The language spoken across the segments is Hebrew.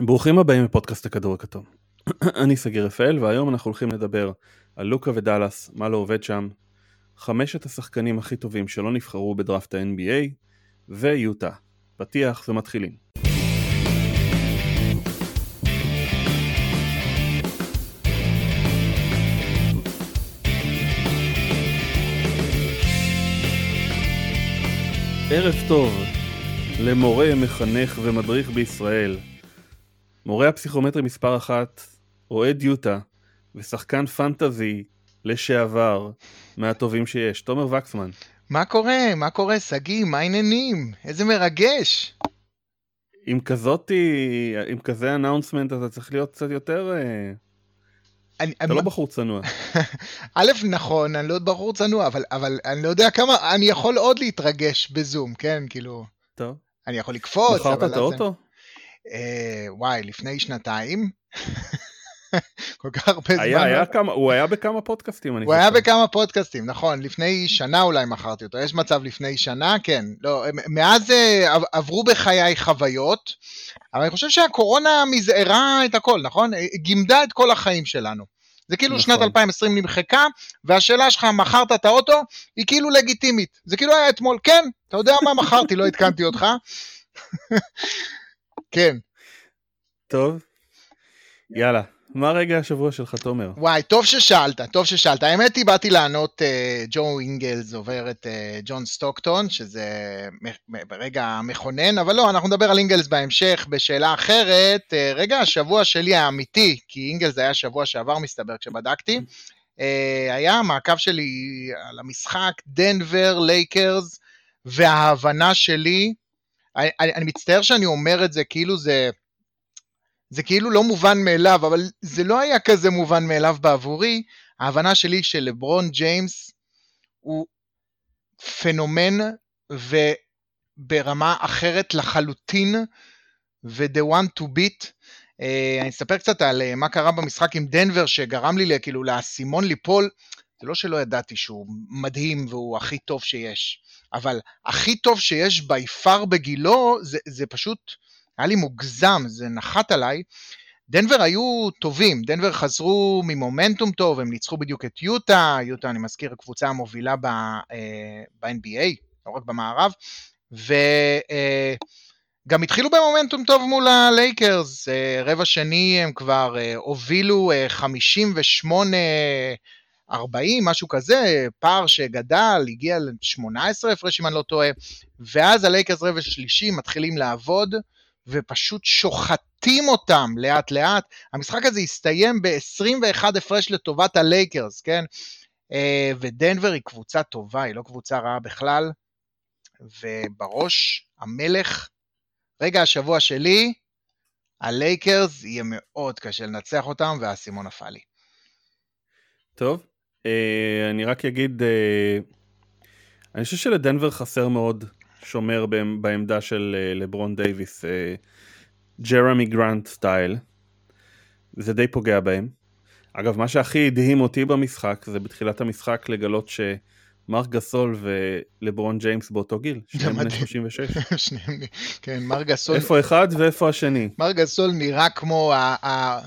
ברוכים הבאים לפודקאסט הכדור הכתום. אני סגיר רפאל והיום אנחנו הולכים לדבר על לוקה ודאלאס, מה לא עובד שם, חמשת השחקנים הכי טובים שלא נבחרו בדראפט ה-NBA ויוטה. פתיח ומתחילים. ערב טוב למורה, מחנך ומדריך בישראל. מורה הפסיכומטרי מספר אחת, אוהד יוטה ושחקן פנטזי לשעבר מהטובים שיש, תומר וקסמן. מה קורה? מה קורה, שגיא? מה העניינים? איזה מרגש. עם כזאתי, עם כזה אנאונסמנט אתה צריך להיות קצת יותר... אה, אני, אתה אני, לא בחור צנוע. א', נכון, אני לא בחור צנוע, אבל, אבל אני לא יודע כמה, אני יכול עוד להתרגש בזום, כן? כאילו, טוב. אני יכול לקפוץ, מכרת אבל... את האוטו? אה, וואי, לפני שנתיים. כל כך הרבה זמן. היה, היה כמה, הוא היה בכמה פודקאסטים, אני הוא היה. בכמה פודקאסטים, נכון, לפני שנה אולי מכרתי אותו, יש מצב לפני שנה, כן. לא, מאז אה, עב- עברו בחיי חוויות, אבל אני חושב שהקורונה מזערה את הכל, נכון? גימדה את כל החיים שלנו. זה כאילו נכון. שנת 2020 נמחקה, והשאלה שלך, מכרת את האוטו, היא כאילו לגיטימית. זה כאילו היה אתמול, כן, אתה יודע מה מכרתי, לא עדכנתי אותך. כן. טוב. יאללה, מה רגע השבוע שלך, תומר? וואי, טוב ששאלת, טוב ששאלת. האמת היא, באתי לענות, uh, ג'ו אינגלס עובר את uh, ג'ון סטוקטון, שזה ברגע מכונן, אבל לא, אנחנו נדבר על אינגלס בהמשך בשאלה אחרת. Uh, רגע השבוע שלי האמיתי, כי אינגלס היה שבוע שעבר מסתבר כשבדקתי, uh, היה המעקב שלי על המשחק דנבר, לייקרס, וההבנה שלי, אני, אני, מצטער שאני אומר את זה כאילו זה... זה כאילו לא מובן מאליו, אבל זה לא היה כזה מובן מאליו בעבורי. ההבנה שלי שלברון ג'יימס הוא פנומן וברמה אחרת לחלוטין, ו-the one to beat. Uh, אני אספר קצת על uh, מה קרה במשחק עם דנבר, שגרם לי כאילו לאסימון ליפול. זה לא שלא ידעתי שהוא מדהים והוא הכי טוב שיש, אבל הכי טוב שיש בי פאר בגילו, זה, זה פשוט היה לי מוגזם, זה נחת עליי. דנבר היו טובים, דנבר חזרו ממומנטום טוב, הם ניצחו בדיוק את יוטה, יוטה אני מזכיר הקבוצה המובילה אה, ב-NBA, לא רק במערב, וגם התחילו במומנטום טוב מול הלייקרס, אה, רבע שני הם כבר אה, הובילו אה, 58 40, משהו כזה, פער שגדל, הגיע ל-18 הפרש אם אני לא טועה, ואז הלייקרס רבע שלישי מתחילים לעבוד, ופשוט שוחטים אותם לאט לאט. המשחק הזה הסתיים ב-21 הפרש לטובת הלייקרס, כן? אה, ודנבר היא קבוצה טובה, היא לא קבוצה רעה בכלל. ובראש, המלך, רגע השבוע שלי, הלייקרס יהיה מאוד קשה לנצח אותם, והאסימון נפל לי. טוב, אני רק אגיד, אה, אני חושב שלדנבר חסר מאוד שומר בעמ- בעמדה של אה, לברון דייוויס, ג'רמי גרנט style, זה די פוגע בהם. אגב, מה שהכי הדהים אותי במשחק זה בתחילת המשחק לגלות שמרק גסול ולברון ג'יימס באותו גיל, שניהם בני מדהים. 36. שניהם, כן, מרק גסול, איפה אחד ואיפה השני? מרק גסול נראה כמו ה-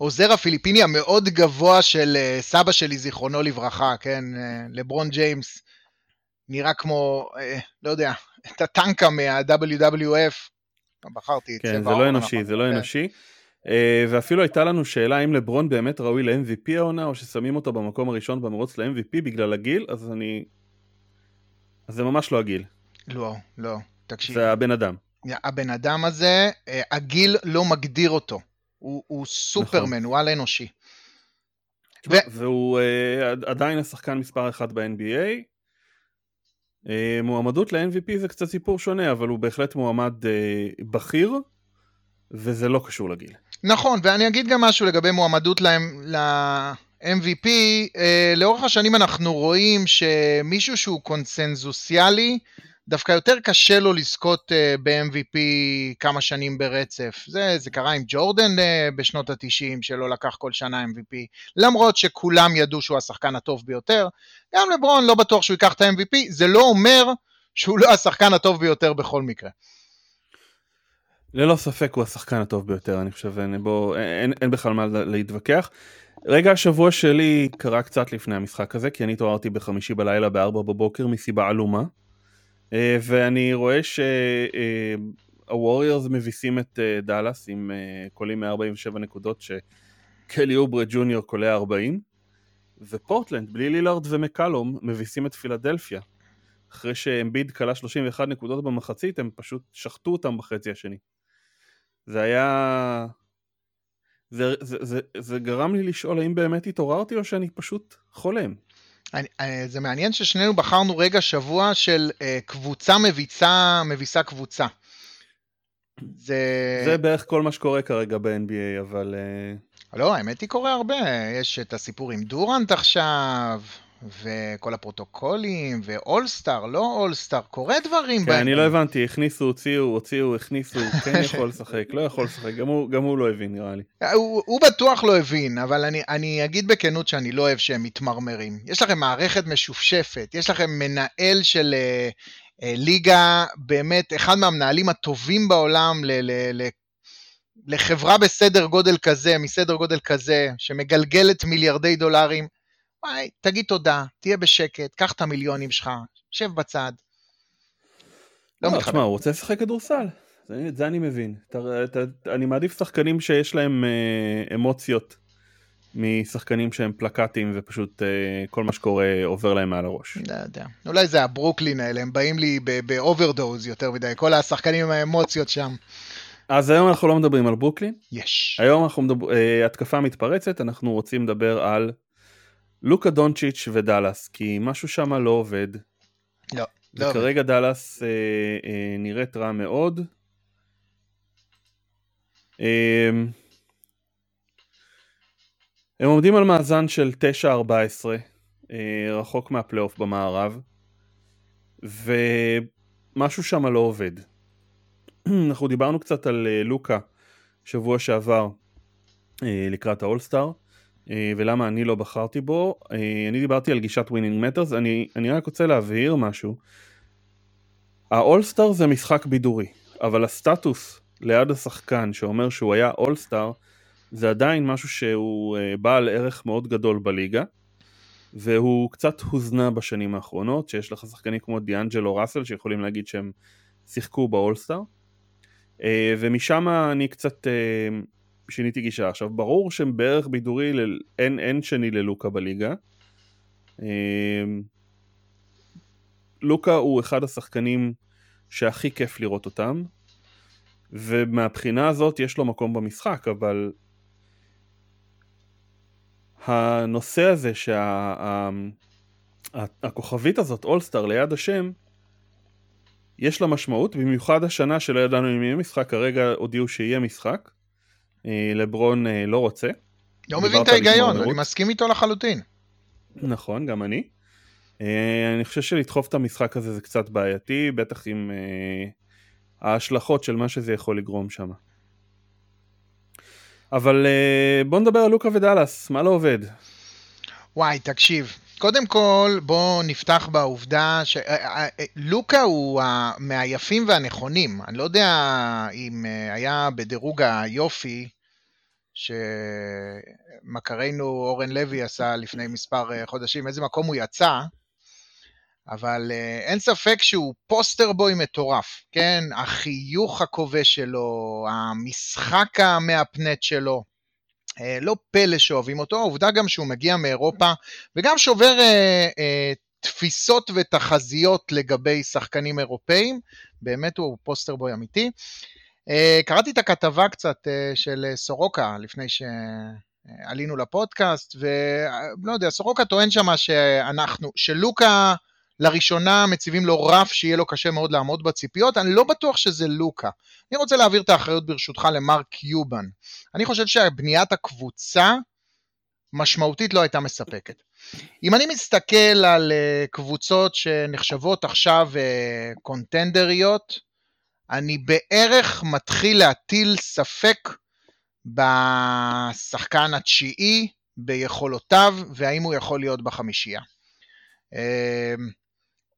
העוזר הפיליפיני המאוד גבוה של אה, סבא שלי, זיכרונו לברכה, כן? אה, לברון ג'יימס נראה כמו, אה, לא יודע, את הטנקה מה-WWF. בחרתי את כן, צבע זה לא. אנושי, זה לא כן. אנושי. ואפילו הייתה לנו שאלה אם לברון באמת ראוי ל-MVP העונה, או ששמים אותו במקום הראשון במרוץ ל-MVP בגלל הגיל, אז אני... אז זה ממש לא הגיל, לא, לא, תקשיב. זה הבן אדם. הבן אדם הזה, הגיל לא מגדיר אותו. הוא, הוא סופרמן, הוא על אנושי. תשמע, והוא עד- עדיין השחקן מספר אחת ב-NBA. אה, מועמדות ל-MVP זה קצת סיפור שונה, אבל הוא בהחלט מועמד אה, בכיר, וזה לא קשור לגיל. נכון, ואני אגיד גם משהו לגבי מועמדות ל-MVP. אה, לאורך השנים אנחנו רואים שמישהו שהוא קונסנזוסיאלי, דווקא יותר קשה לו לזכות אה, ב-MVP כמה שנים ברצף. זה, זה קרה עם ג'ורדן אה, בשנות ה-90, שלא לקח כל שנה MVP, למרות שכולם ידעו שהוא השחקן הטוב ביותר. גם לברון לא בטוח שהוא ייקח את ה-MVP, זה לא אומר שהוא לא השחקן הטוב ביותר בכל מקרה. ללא ספק הוא השחקן הטוב ביותר, אני חושב, אין, בוא, אין, אין בכלל מה להתווכח. רגע השבוע שלי קרה קצת לפני המשחק הזה, כי אני התעוררתי בחמישי בלילה בארבע בבוקר מסיבה עלומה. אה, ואני רואה שהווריורס מביסים את אה, דאלאס עם אה, קולים מ-47 נקודות, שקלי אוברה ג'וניור קולע 40, ופורטלנד, בלי לילארד ומקלום, מביסים את פילדלפיה. אחרי שאמביד כלה 31 נקודות במחצית, הם פשוט שחטו אותם בחצי השני. זה היה... זה, זה, זה, זה גרם לי לשאול האם באמת התעוררתי או שאני פשוט חולם. אני, אני, זה מעניין ששנינו בחרנו רגע שבוע של uh, קבוצה מביצה, מביסה קבוצה. זה... זה בערך כל מה שקורה כרגע ב-NBA, אבל... Uh... לא, האמת היא קורה הרבה. יש את הסיפור עם דורנט עכשיו, וכל הפרוטוקולים, ואולסטאר, לא אולסטאר, קורה דברים. כן, אני לא הבנתי, הכניסו, הוציאו, הוציאו, הכניסו, כן יכול לשחק, לא יכול לשחק, גם הוא, גם הוא לא הבין נראה לי. הוא, הוא בטוח לא הבין, אבל אני, אני אגיד בכנות שאני לא אוהב שהם מתמרמרים. יש לכם מערכת משופשפת, יש לכם מנהל של uh, uh, ליגה, באמת, אחד מהמנהלים הטובים בעולם ל, ל, ל, לחברה בסדר גודל כזה, מסדר גודל כזה, שמגלגלת מיליארדי דולרים. וואי, תגיד תודה, תהיה בשקט, קח את המיליונים שלך, שב בצד. לא, לא מתחבר. תשמע, הוא רוצה לשחק כדורסל, את זה אני מבין. אני מעדיף שחקנים שיש להם אה, אמוציות משחקנים שהם פלקטים ופשוט אה, כל מה שקורה עובר להם מעל הראש. לא יודע. אולי זה הברוקלין האלה, הם באים לי ב-overdose יותר מדי, כל השחקנים עם האמוציות שם. אז היום אנחנו לא מדברים על ברוקלין. יש. היום אנחנו מדברים, אה, התקפה מתפרצת, אנחנו רוצים לדבר על לוקה דונצ'יץ' ודאלאס, כי משהו שם לא עובד. לא, לא עובד. וכרגע דאלאס אה, אה, נראית רע מאוד. אה, הם עומדים על מאזן של 9-14, אה, רחוק מהפלייאוף במערב, ומשהו שם לא עובד. אנחנו דיברנו קצת על אה, לוקה שבוע שעבר אה, לקראת האולסטאר. אה, ולמה אני לא בחרתי בו. אה, אני דיברתי על גישת winning matters, אני, אני רק רוצה להבהיר משהו. האולסטאר זה משחק בידורי, אבל הסטטוס ליד השחקן שאומר שהוא היה אולסטאר, זה עדיין משהו שהוא אה, בעל ערך מאוד גדול בליגה, והוא קצת הוזנה בשנים האחרונות, שיש לך שחקנים כמו דיאנג'לו ראסל שיכולים להגיד שהם שיחקו באולסטאר. ומשם אני קצת שיניתי גישה. עכשיו, ברור שבערך בידורי ל... אין, אין שני ללוקה בליגה. אמ, לוקה הוא אחד השחקנים שהכי כיף לראות אותם, ומהבחינה הזאת יש לו מקום במשחק, אבל הנושא הזה שהכוכבית שה... הזאת, אולסטאר, ליד השם, יש לה משמעות, במיוחד השנה שלא ידענו אם יהיה משחק, כרגע הודיעו שיהיה משחק. אה, לברון אה, לא רוצה. לא מבין את ההיגיון, אני מסכים איתו לחלוטין. נכון, גם אני. אה, אני חושב שלדחוף את המשחק הזה זה קצת בעייתי, בטח עם ההשלכות של מה שזה יכול לגרום שם. אבל בוא נדבר על לוקה ודאלאס, מה לא עובד? וואי, תקשיב, קודם כל בוא נפתח בעובדה שלוקה הוא מהיפים והנכונים. אני לא יודע אם היה בדירוג היופי שמכרנו אורן לוי עשה לפני מספר אה, חודשים, איזה מקום הוא יצא, אבל אה, אין ספק שהוא פוסטר בוי מטורף, כן? החיוך הכובש שלו, המשחק המהפנט שלו, אה, לא פלא שאוהבים אותו, העובדה גם שהוא מגיע מאירופה וגם שובר תפיסות ותחזיות לגבי שחקנים אירופאים, באמת הוא פוסטר בוי אמיתי. אה, קראתי את הכתבה קצת אה, של אה, סורוקה לפני שעלינו לפודקאסט, ולא יודע, סורוקה טוען שמה שאנחנו, שלוקה לראשונה מציבים לו רף שיהיה לו קשה מאוד לעמוד בציפיות, אני לא בטוח שזה לוקה. אני רוצה להעביר את האחריות ברשותך למרק קיובן. אני חושב שבניית הקבוצה משמעותית לא הייתה מספקת. אם אני מסתכל על קבוצות שנחשבות עכשיו קונטנדריות, אני בערך מתחיל להטיל ספק בשחקן התשיעי, ביכולותיו, והאם הוא יכול להיות בחמישייה. אמ,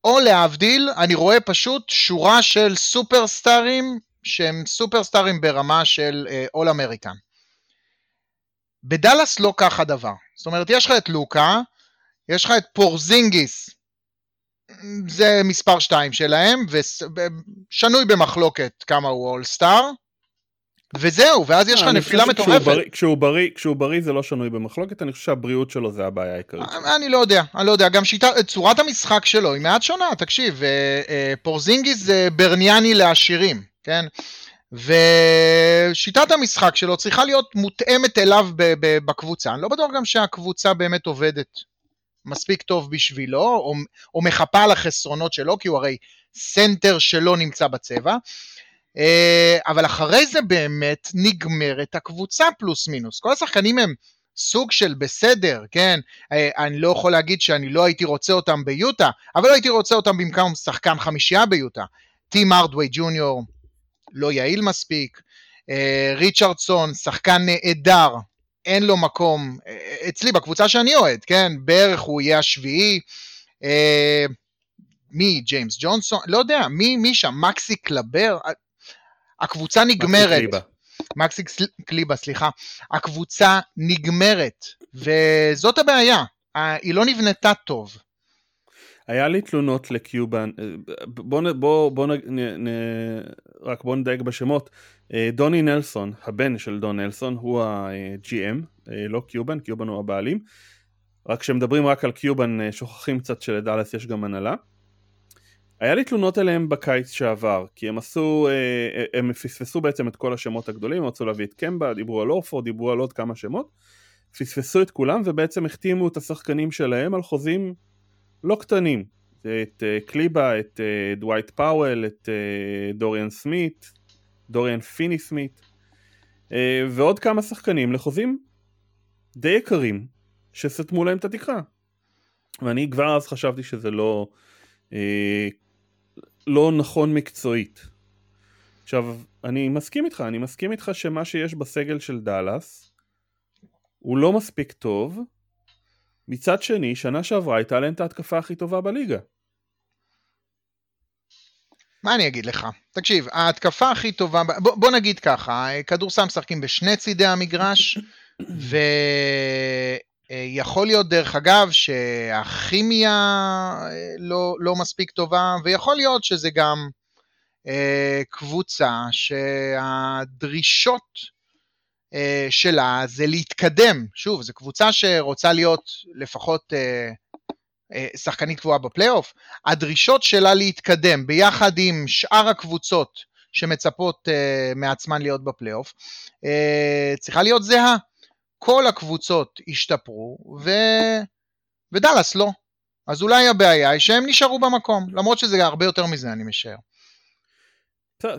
או להבדיל, אני רואה פשוט שורה של סופרסטארים שהם סופרסטארים ברמה של all uh, American. בדאלאס לא כך הדבר. זאת אומרת, יש לך את לוקה, יש לך את פורזינגיס, זה מספר 2 שלהם, ושנוי במחלוקת כמה הוא אולסטאר, וזהו, ואז יש לך נפילה מטורפת. כשהוא בריא, כשהוא בריא זה לא שנוי במחלוקת, אני חושב שהבריאות שלו זה הבעיה העיקרית. אני לא יודע, אני לא יודע, גם שיטה, צורת המשחק שלו היא מעט שונה, תקשיב, אה, אה, פורזינגיס זה ברניאני לעשירים, כן? ושיטת המשחק שלו צריכה להיות מותאמת אליו בקבוצה. אני לא בטוח גם שהקבוצה באמת עובדת מספיק טוב בשבילו, או, או מחפה על החסרונות שלו, כי הוא הרי סנטר שלא נמצא בצבע. אה, אבל אחרי זה באמת נגמרת הקבוצה פלוס מינוס. כל השחקנים הם סוג של בסדר, כן? אה, אני לא יכול להגיד שאני לא הייתי רוצה אותם ביוטה, אבל לא הייתי רוצה אותם במקום שחקן חמישייה ביוטה. טים הארדווי ג'וניור, לא יעיל מספיק. אה, ריצ'רדסון, שחקן נהדר, אין לו מקום, אצלי בקבוצה שאני אוהד, כן? בערך הוא יהיה השביעי. מי? ג'יימס ג'ונסון? לא יודע, מי, מי שם? מקסי קלבר? הקבוצה נגמרת. מקסי קליבה, סליחה. הקבוצה נגמרת, וזאת הבעיה, היא לא נבנתה טוב. היה לי תלונות לקיובן, בוא, בוא, בוא נ, נ, רק בוא נדייק בשמות, אה, דוני נלסון, הבן של דון נלסון, הוא ה-GM, אה, לא קיובן, קיובן הוא הבעלים, רק כשמדברים רק על קיובן אה, שוכחים קצת שלדאלאס יש גם הנהלה. היה לי תלונות אליהם בקיץ שעבר, כי הם עשו, אה, אה, הם פספסו בעצם את כל השמות הגדולים, הם רצו להביא את קמבה, דיברו על הורפורד, דיברו על עוד כמה שמות, פספסו את כולם ובעצם החתימו את השחקנים שלהם על חוזים לא קטנים, את אה, קליבר, את דווייט פאוול, את דוריאן סמית, דוריאן פיני סמית, ועוד כמה שחקנים לחוזים די יקרים, שסתמו להם את התקרה. ואני כבר אז חשבתי שזה לא... לא נכון מקצועית. עכשיו, אני מסכים איתך, אני מסכים איתך שמה שיש בסגל של דאלאס הוא לא מספיק טוב. מצד שני, שנה שעברה הייתה להם את ההתקפה הכי טובה בליגה. מה אני אגיד לך? תקשיב, ההתקפה הכי טובה, בוא, בוא נגיד ככה, כדורסל משחקים בשני צידי המגרש, ו... אה, יכול להיות דרך אגב שהכימיה אה, לא, לא מספיק טובה, ויכול להיות שזה גם אה, קבוצה שהדרישות אה, שלה זה להתקדם. שוב, זו קבוצה שרוצה להיות לפחות אה, שחקנית קבועה בפלייאוף. הדרישות שלה להתקדם ביחד עם שאר הקבוצות שמצפות אה, מעצמן להיות בפלייאוף, אה, צריכה להיות זהה. כל הקבוצות השתפרו, ו... ודאלאס לא. אז אולי הבעיה היא שהם נשארו במקום, למרות שזה הרבה יותר מזה, אני משער.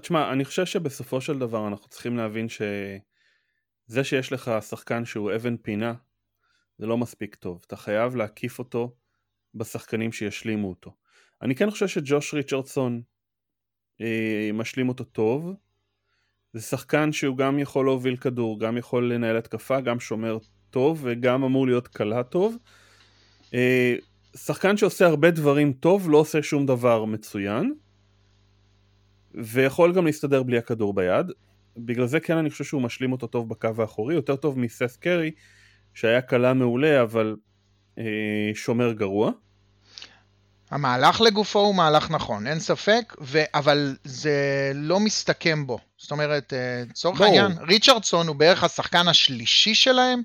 תשמע, אני חושב שבסופו של דבר אנחנו צריכים להבין שזה שיש לך שחקן שהוא אבן פינה, זה לא מספיק טוב. אתה חייב להקיף אותו בשחקנים שישלימו אותו. אני כן חושב שג'וש ריצ'רדסון אה, משלים אותו טוב, זה שחקן שהוא גם יכול להוביל כדור, גם יכול לנהל התקפה, גם שומר טוב וגם אמור להיות קלה טוב. אה, שחקן שעושה הרבה דברים טוב, לא עושה שום דבר מצוין, ויכול גם להסתדר בלי הכדור ביד. בגלל זה כן אני חושב שהוא משלים אותו טוב בקו האחורי, יותר טוב מסס קרי, שהיה קלה מעולה אבל אה, שומר גרוע. המהלך לגופו הוא מהלך נכון, אין ספק, ו... אבל זה לא מסתכם בו. זאת אומרת, אה, לצורך העניין, ריצ'רדסון הוא בערך השחקן השלישי שלהם.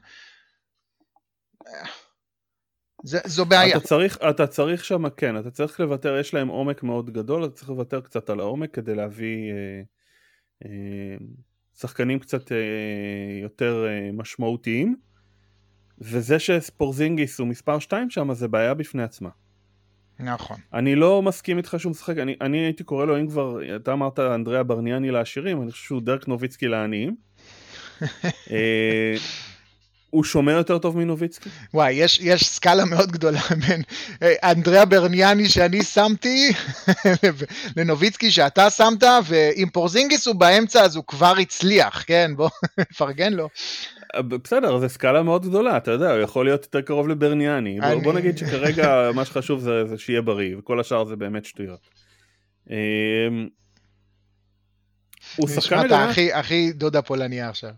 זה, זו בעיה. אתה צריך, אתה צריך שם, כן, אתה צריך לוותר, יש להם עומק מאוד גדול, אתה צריך לוותר קצת על העומק כדי להביא אה, אה, שחקנים קצת אה, יותר אה, משמעותיים, וזה שספורזינגיס הוא מספר 2 שם, זה בעיה בפני עצמה. נכון. אני לא מסכים איתך שהוא משחק, אני, אני הייתי קורא לו, אם כבר, אתה אמרת אנדריאה ברניאני לעשירים, אני חושב שהוא דרק נוביצקי לעניים. אה, הוא שומר יותר טוב מנוביצקי? וואי, יש, יש סקאלה מאוד גדולה בין אה, אנדריאה ברניאני שאני שמתי לנוביצקי שאתה שמת, ואם פורזינגיס הוא באמצע אז הוא כבר הצליח, כן? בוא נפרגן לו. בסדר, זו סקאלה מאוד גדולה, אתה יודע, הוא יכול להיות יותר קרוב לברניאני. אני... בוא, בוא נגיד שכרגע מה שחשוב זה, זה שיהיה בריא, וכל השאר זה באמת שטויות. אמ, הוא שחקן הגנה... הכי, הכי דודה פולניה עכשיו.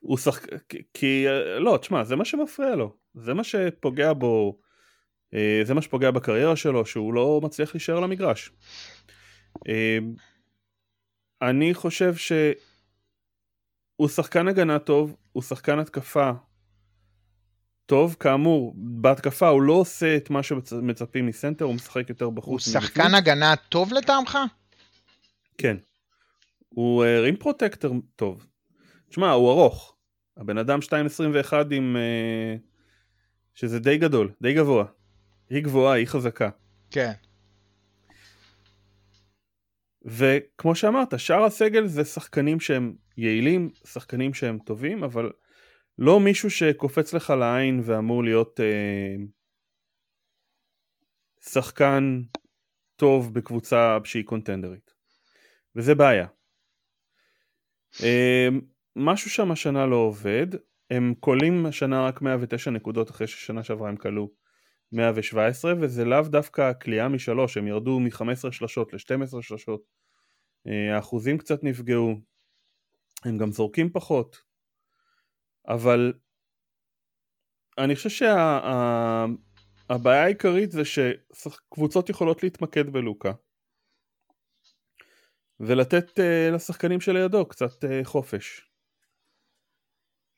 הוא שחק... כי, לא, תשמע, זה מה שמפריע לו. זה מה שפוגע בו, אה, זה מה שפוגע בקריירה שלו, שהוא לא מצליח להישאר על המגרש. אה, אני חושב שהוא שחקן הגנה טוב, הוא שחקן התקפה טוב, כאמור, בהתקפה הוא לא עושה את מה שמצפים מסנטר, הוא משחק יותר בחוץ. הוא שחקן מבפנים. הגנה טוב לטעמך? כן. הוא רים uh, פרוטקטור טוב. תשמע, הוא ארוך. הבן אדם 2.21 עם... Uh, שזה די גדול, די גבוה. היא גבוהה, היא חזקה. כן. וכמו שאמרת, שאר הסגל זה שחקנים שהם יעילים, שחקנים שהם טובים, אבל לא מישהו שקופץ לך לעין ואמור להיות אה, שחקן טוב בקבוצה שהיא קונטנדרית. וזה בעיה. אה, משהו שם השנה לא עובד, הם קולים השנה רק 109 נקודות אחרי ששנה שעברה הם כלו 117 וזה לאו דווקא כליאה משלוש, הם ירדו מ-15 שלשות ל-12 שלשות, אה, האחוזים קצת נפגעו, הם גם זורקים פחות, אבל אני חושב שהבעיה שה, העיקרית זה שקבוצות יכולות להתמקד בלוקה. ולתת uh, לשחקנים שלידו קצת uh, חופש.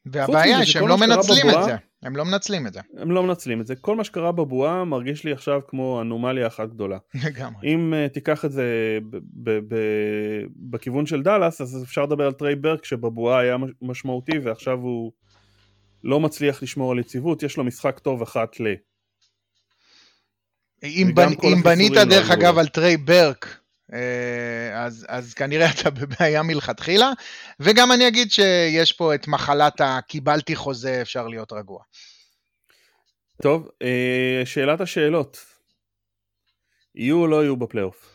והבעיה היא שהם לא מנצלים בבועה, את זה, הם לא מנצלים את זה. הם לא מנצלים את זה. כל מה שקרה בבועה מרגיש לי עכשיו כמו אנומליה אחת גדולה. לגמרי. אם uh, תיקח את זה בכיוון של דאלאס, אז אפשר לדבר על טריי ברק שבבועה היה משמעותי ועכשיו הוא לא מצליח לשמור על יציבות, יש לו משחק טוב אחת ל... אם, בנ... אם בנית דרך לא אגב על טריי ברק, אז, אז כנראה אתה בבעיה מלכתחילה, וגם אני אגיד שיש פה את מחלת הקיבלתי חוזה, אפשר להיות רגוע. טוב, אה, שאלת השאלות. יהיו או לא יהיו בפלייאוף?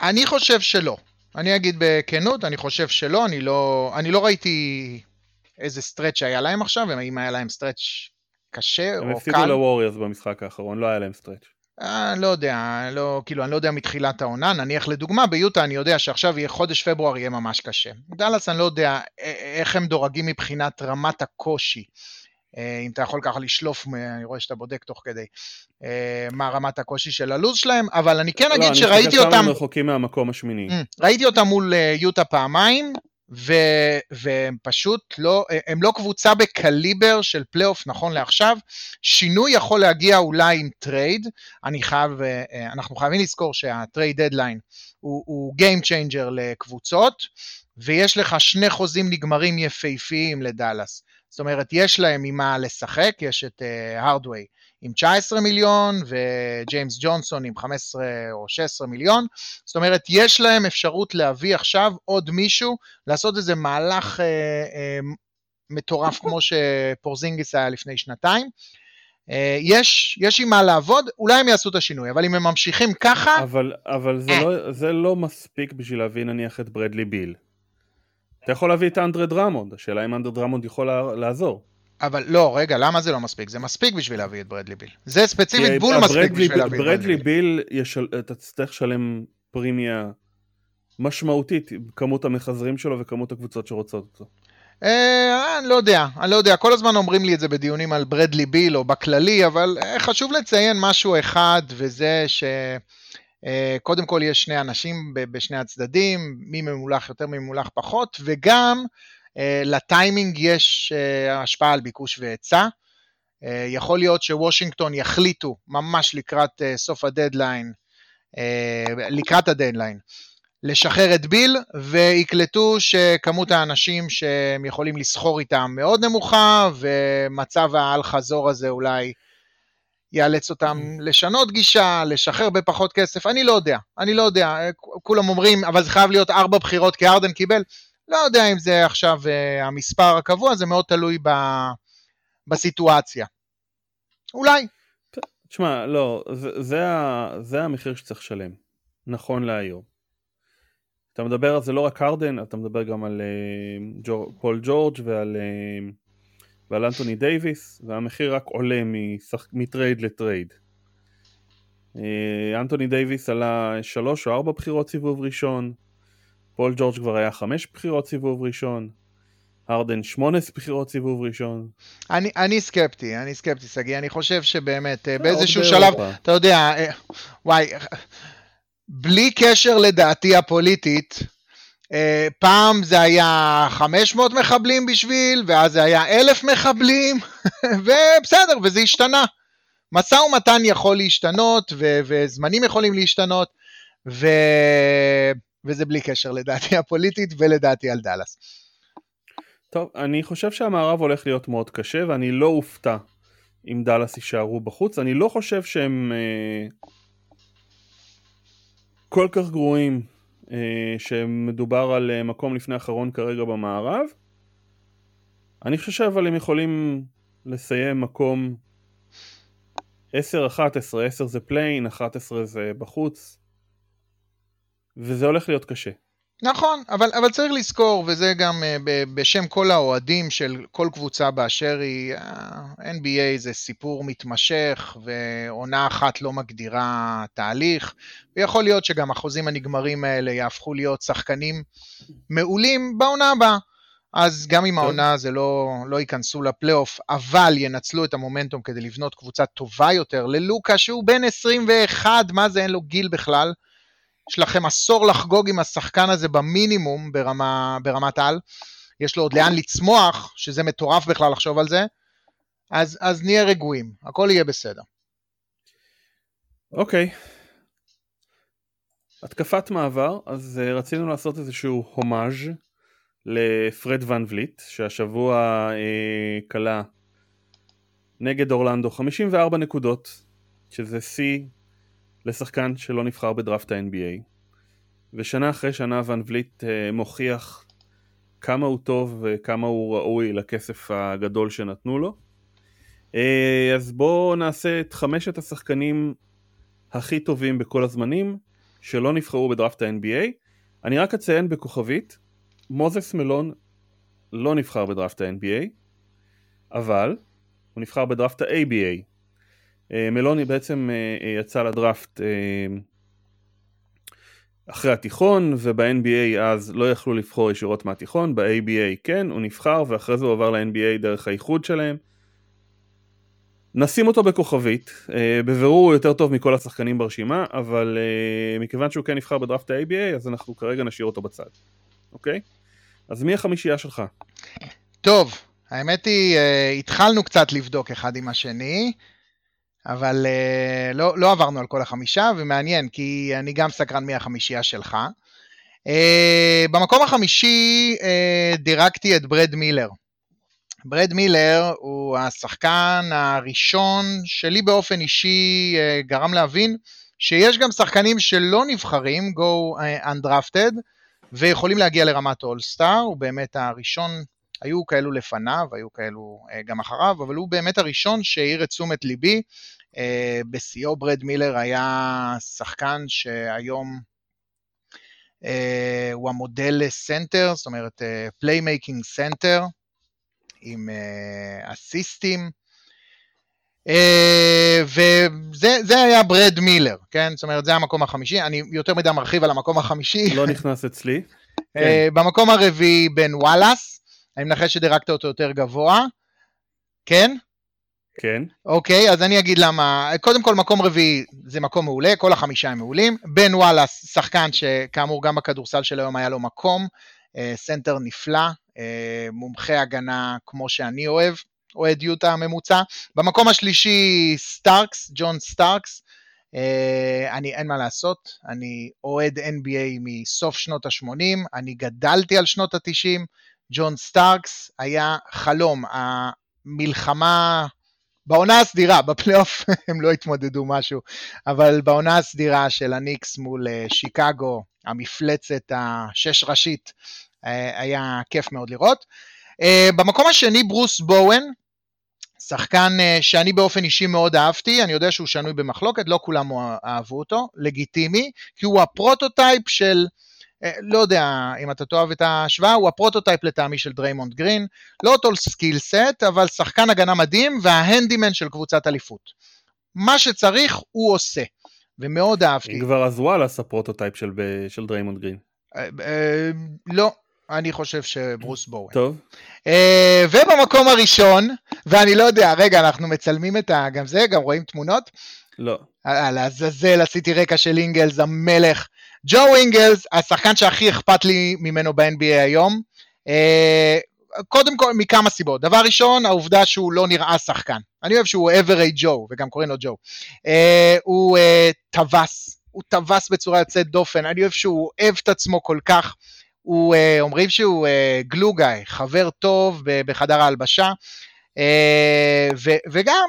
אני חושב שלא. אני אגיד בכנות, אני חושב שלא, אני לא, אני לא ראיתי איזה stretch היה להם עכשיו, אם היה להם stretch קשה או קל. הם הפסידו לווריורס במשחק האחרון, לא היה להם stretch. אני אה, לא יודע, לא, כאילו, אני לא יודע מתחילת העונה, נניח לדוגמה, ביוטה אני יודע שעכשיו יהיה חודש פברואר יהיה ממש קשה. דאלאס אני לא יודע איך הם דורגים מבחינת רמת הקושי. אה, אם אתה יכול ככה לשלוף, אני רואה שאתה בודק תוך כדי, אה, מה רמת הקושי של הלו"ז שלהם, אבל אני כן לא, אגיד לא, שראיתי אותם... לא, אני חושב רחוקים מהמקום השמיני. ראיתי אותם מול יוטה פעמיים, ו, והם פשוט לא, הם לא קבוצה בקליבר של פלייאוף נכון לעכשיו. שינוי יכול להגיע אולי עם trade, אני חייב, אנחנו חייבים לזכור שהטרייד דדליין הוא, הוא Game Changer לקבוצות, ויש לך שני חוזים נגמרים יפהפיים לדאלאס. זאת אומרת, יש להם ממה לשחק, יש את הרדווי. Uh, עם 19 מיליון וג'יימס ג'ונסון עם 15 או 16 מיליון. זאת אומרת, יש להם אפשרות להביא עכשיו עוד מישהו, לעשות איזה מהלך אה, אה, מטורף כמו שפורזינגיס היה לפני שנתיים. אה, יש, יש עם מה לעבוד, אולי הם יעשו את השינוי, אבל אם הם ממשיכים ככה... אבל, אבל זה, אה. לא, זה לא מספיק בשביל להביא נניח את ברדלי ביל. אתה יכול להביא את אנדרה דרמונד, השאלה אם אנדרה דרמונד יכול לעזור. אבל לא, רגע, למה זה לא מספיק? זה מספיק בשביל להביא את ברדלי ביל. זה ספציפית בול מספיק בשביל להביא את ברדלי ביל. ישל... אתה תצטרך לשלם פרימיה משמעותית, כמות המחזרים שלו וכמות הקבוצות שרוצות אותו. אה, אני לא יודע, אני לא יודע, כל הזמן אומרים לי את זה בדיונים על ברדלי ביל או בכללי, אבל אה, חשוב לציין משהו אחד, וזה שקודם אה, כל יש שני אנשים בשני הצדדים, מי ממולח יותר, מי ממולח פחות, וגם לטיימינג יש אה, השפעה על ביקוש והיצע. אה, יכול להיות שוושינגטון יחליטו ממש לקראת סוף הדדליין, לקראת הדדליין, לשחרר את ביל, ויקלטו שכמות האנשים שהם יכולים לסחור איתם מאוד נמוכה, ומצב האל חזור הזה אולי יאלץ אותם לשנות גישה, לשחרר בפחות כסף, אני לא יודע, אני לא יודע, כולם אומרים, אבל זה חייב להיות ארבע בחירות כי ארדן קיבל, לא יודע אם זה עכשיו uh, המספר הקבוע, זה מאוד תלוי ב, בסיטואציה. אולי. תשמע, לא, זה, זה, זה המחיר שצריך לשלם, נכון להיום. אתה מדבר על זה לא רק הרדן, אתה מדבר גם על אה, ג'ור, פול ג'ורג' ועל, אה, ועל אנטוני דייוויס, והמחיר רק עולה משח, מטרייד לטרייד. אה, אנטוני דייוויס עלה שלוש או ארבע בחירות סיבוב ראשון, פול ג'ורג' כבר היה חמש בחירות סיבוב ראשון, הרדן שמונה בחירות סיבוב ראשון. אני, אני סקפטי, אני סקפטי, שגיא, אני חושב שבאמת אה, באיזשהו שלב, אתה יודע, אה, וואי, בלי קשר לדעתי הפוליטית, אה, פעם זה היה 500 מחבלים בשביל, ואז זה היה 1,000 מחבלים, ובסדר, וזה השתנה. משא ומתן יכול להשתנות, ו- וזמנים יכולים להשתנות, ו- וזה בלי קשר לדעתי הפוליטית ולדעתי על דאלאס. טוב, אני חושב שהמערב הולך להיות מאוד קשה, ואני לא אופתע אם דאלאס יישארו בחוץ. אני לא חושב שהם אה, כל כך גרועים אה, שמדובר על אה, מקום לפני אחרון כרגע במערב. אני חושב שאבל הם יכולים לסיים מקום 10-11, 10 זה play-in, 11 זה בחוץ, וזה הולך להיות קשה. נכון, אבל, אבל צריך לזכור, וזה גם אה, בשם כל האוהדים של כל קבוצה באשר היא, ה-NBA זה סיפור מתמשך, ועונה אחת לא מגדירה תהליך, ויכול להיות שגם החוזים הנגמרים האלה יהפכו להיות שחקנים מעולים בעונה הבאה. אז גם אם העונה זה לא, לא ייכנסו לפלייאוף, אבל ינצלו את המומנטום כדי לבנות קבוצה טובה יותר ללוקה שהוא בן 21, מה זה, אין לו גיל בכלל. יש לכם עשור לחגוג עם השחקן הזה במינימום ברמה, ברמת על. יש לו עוד לאן לצמוח, שזה מטורף בכלל לחשוב על זה. אז, אז נהיה רגועים, הכל יהיה בסדר. אוקיי. Okay. התקפת מעבר, אז uh, רצינו לעשות איזשהו הומאז' לפרד ון וליט, שהשבוע כלה uh, נגד אורלנדו 54 נקודות, שזה שיא לשחקן שלא נבחר בדראפט ה-NBA ושנה אחרי שנה ון וליט uh, מוכיח כמה הוא טוב וכמה הוא ראוי לכסף הגדול שנתנו לו. uh, אז בואו נעשה את חמשת השחקנים הכי טובים בכל הזמנים שלא נבחרו בדראפט ה-NBA אני רק אציין בכוכבית מוזס מלון לא נבחר בדראפט ה-NBA אבל הוא נבחר בדראפט ה-ABA אה, מלוני בעצם אה, אה, יצא לדראפט אחרי התיכון וב-NBA אז לא יכלו לבחור ישירות מהתיכון, ב-ABA כן, הוא נבחר ואחרי זה הוא עבר ל-NBA דרך האיחוד שלהם. נשים אותו בכוכבית, בבירור הוא יותר טוב מכל השחקנים ברשימה, אבל מכיוון שהוא כן נבחר בדראפט ה-ABA אז אנחנו כרגע נשאיר אותו בצד, אוקיי? אז מי החמישייה שלך? טוב, האמת היא, התחלנו קצת לבדוק אחד עם השני. אבל uh, לא, לא עברנו על כל החמישה, ומעניין, כי אני גם סקרן מי החמישייה שלך. Uh, במקום החמישי uh, דירקתי את ברד מילר. ברד מילר הוא השחקן הראשון שלי באופן אישי uh, גרם להבין שיש גם שחקנים שלא נבחרים, go undrafted, ויכולים להגיע לרמת אולסטאר, הוא באמת הראשון, היו כאלו לפניו, היו כאלו גם אחריו, אבל הוא באמת הראשון שהעיר את תשומת ליבי אה, בשיאו ברד מילר היה שחקן שהיום אה, הוא המודל לסנטר, זאת אומרת playmaking אה, סנטר עם אסיסטים. אה, וזה היה ברד מילר, כן? זאת אומרת, זה המקום החמישי, אני יותר מדי מרחיב על המקום החמישי. לא נכנס אצלי. כן. אה, במקום הרביעי בן וואלאס, אני מנחש שדירגת אותו יותר גבוה, כן? כן. אוקיי, אז אני אגיד למה. קודם כל, מקום רביעי זה מקום מעולה, כל החמישה הם מעולים. בן וואלאס, שחקן שכאמור גם בכדורסל של היום היה לו מקום, אה, סנטר נפלא, אה, מומחה הגנה כמו שאני אוהב, אוהד יוטה הממוצע. במקום השלישי, סטארקס, ג'ון סטארקס. אה, אני, אין מה לעשות, אני אוהד NBA מסוף שנות ה-80, אני גדלתי על שנות ה-90, ג'ון סטארקס היה חלום, המלחמה בעונה הסדירה, בפלייאוף הם לא התמודדו משהו, אבל בעונה הסדירה של הניקס מול אה, שיקגו, המפלצת השש ראשית, אה, היה כיף מאוד לראות. אה, במקום השני ברוס בואן, שחקן שאני באופן אישי מאוד אהבתי, אני יודע שהוא שנוי במחלוקת, לא כולם אהבו אותו, לגיטימי, כי הוא ה prototype של לא יודע אם אתה תאהב את ההשוואה, הוא ה prototype לטעמי של דריימונד גרין, לא אותו skill set, אבל שחקן הגנה מדהים וההנדימן של קבוצת אליפות. מה שצריך הוא עושה, ומאוד אהבתי. כבר אז וואלאס ה prototype של, של דריימונד גרין. אה, אה, לא, אני חושב שברוס בואן. טוב. אה, ובמקום הראשון, ואני לא יודע, רגע, אנחנו מצלמים את ה... גם זה, גם רואים תמונות? לא. על לעזאזל עשיתי רקע של אינגלס, המלך. ג'ו אינגלס, השחקן שהכי אכפת לי ממנו ב-NBA היום. אה, קודם כל, מכמה סיבות. דבר ראשון, העובדה שהוא לא נראה שחקן. אני אוהב שהוא average Joe, וגם קוראים לו ג'ו. אה, הוא טווס, הוא טווס בצורה יוצאת דופן. אני אוהב שהוא אוהב את עצמו כל כך. הוא, אומרים שהוא glue guy, חבר טוב בחדר ההלבשה, ו, וגם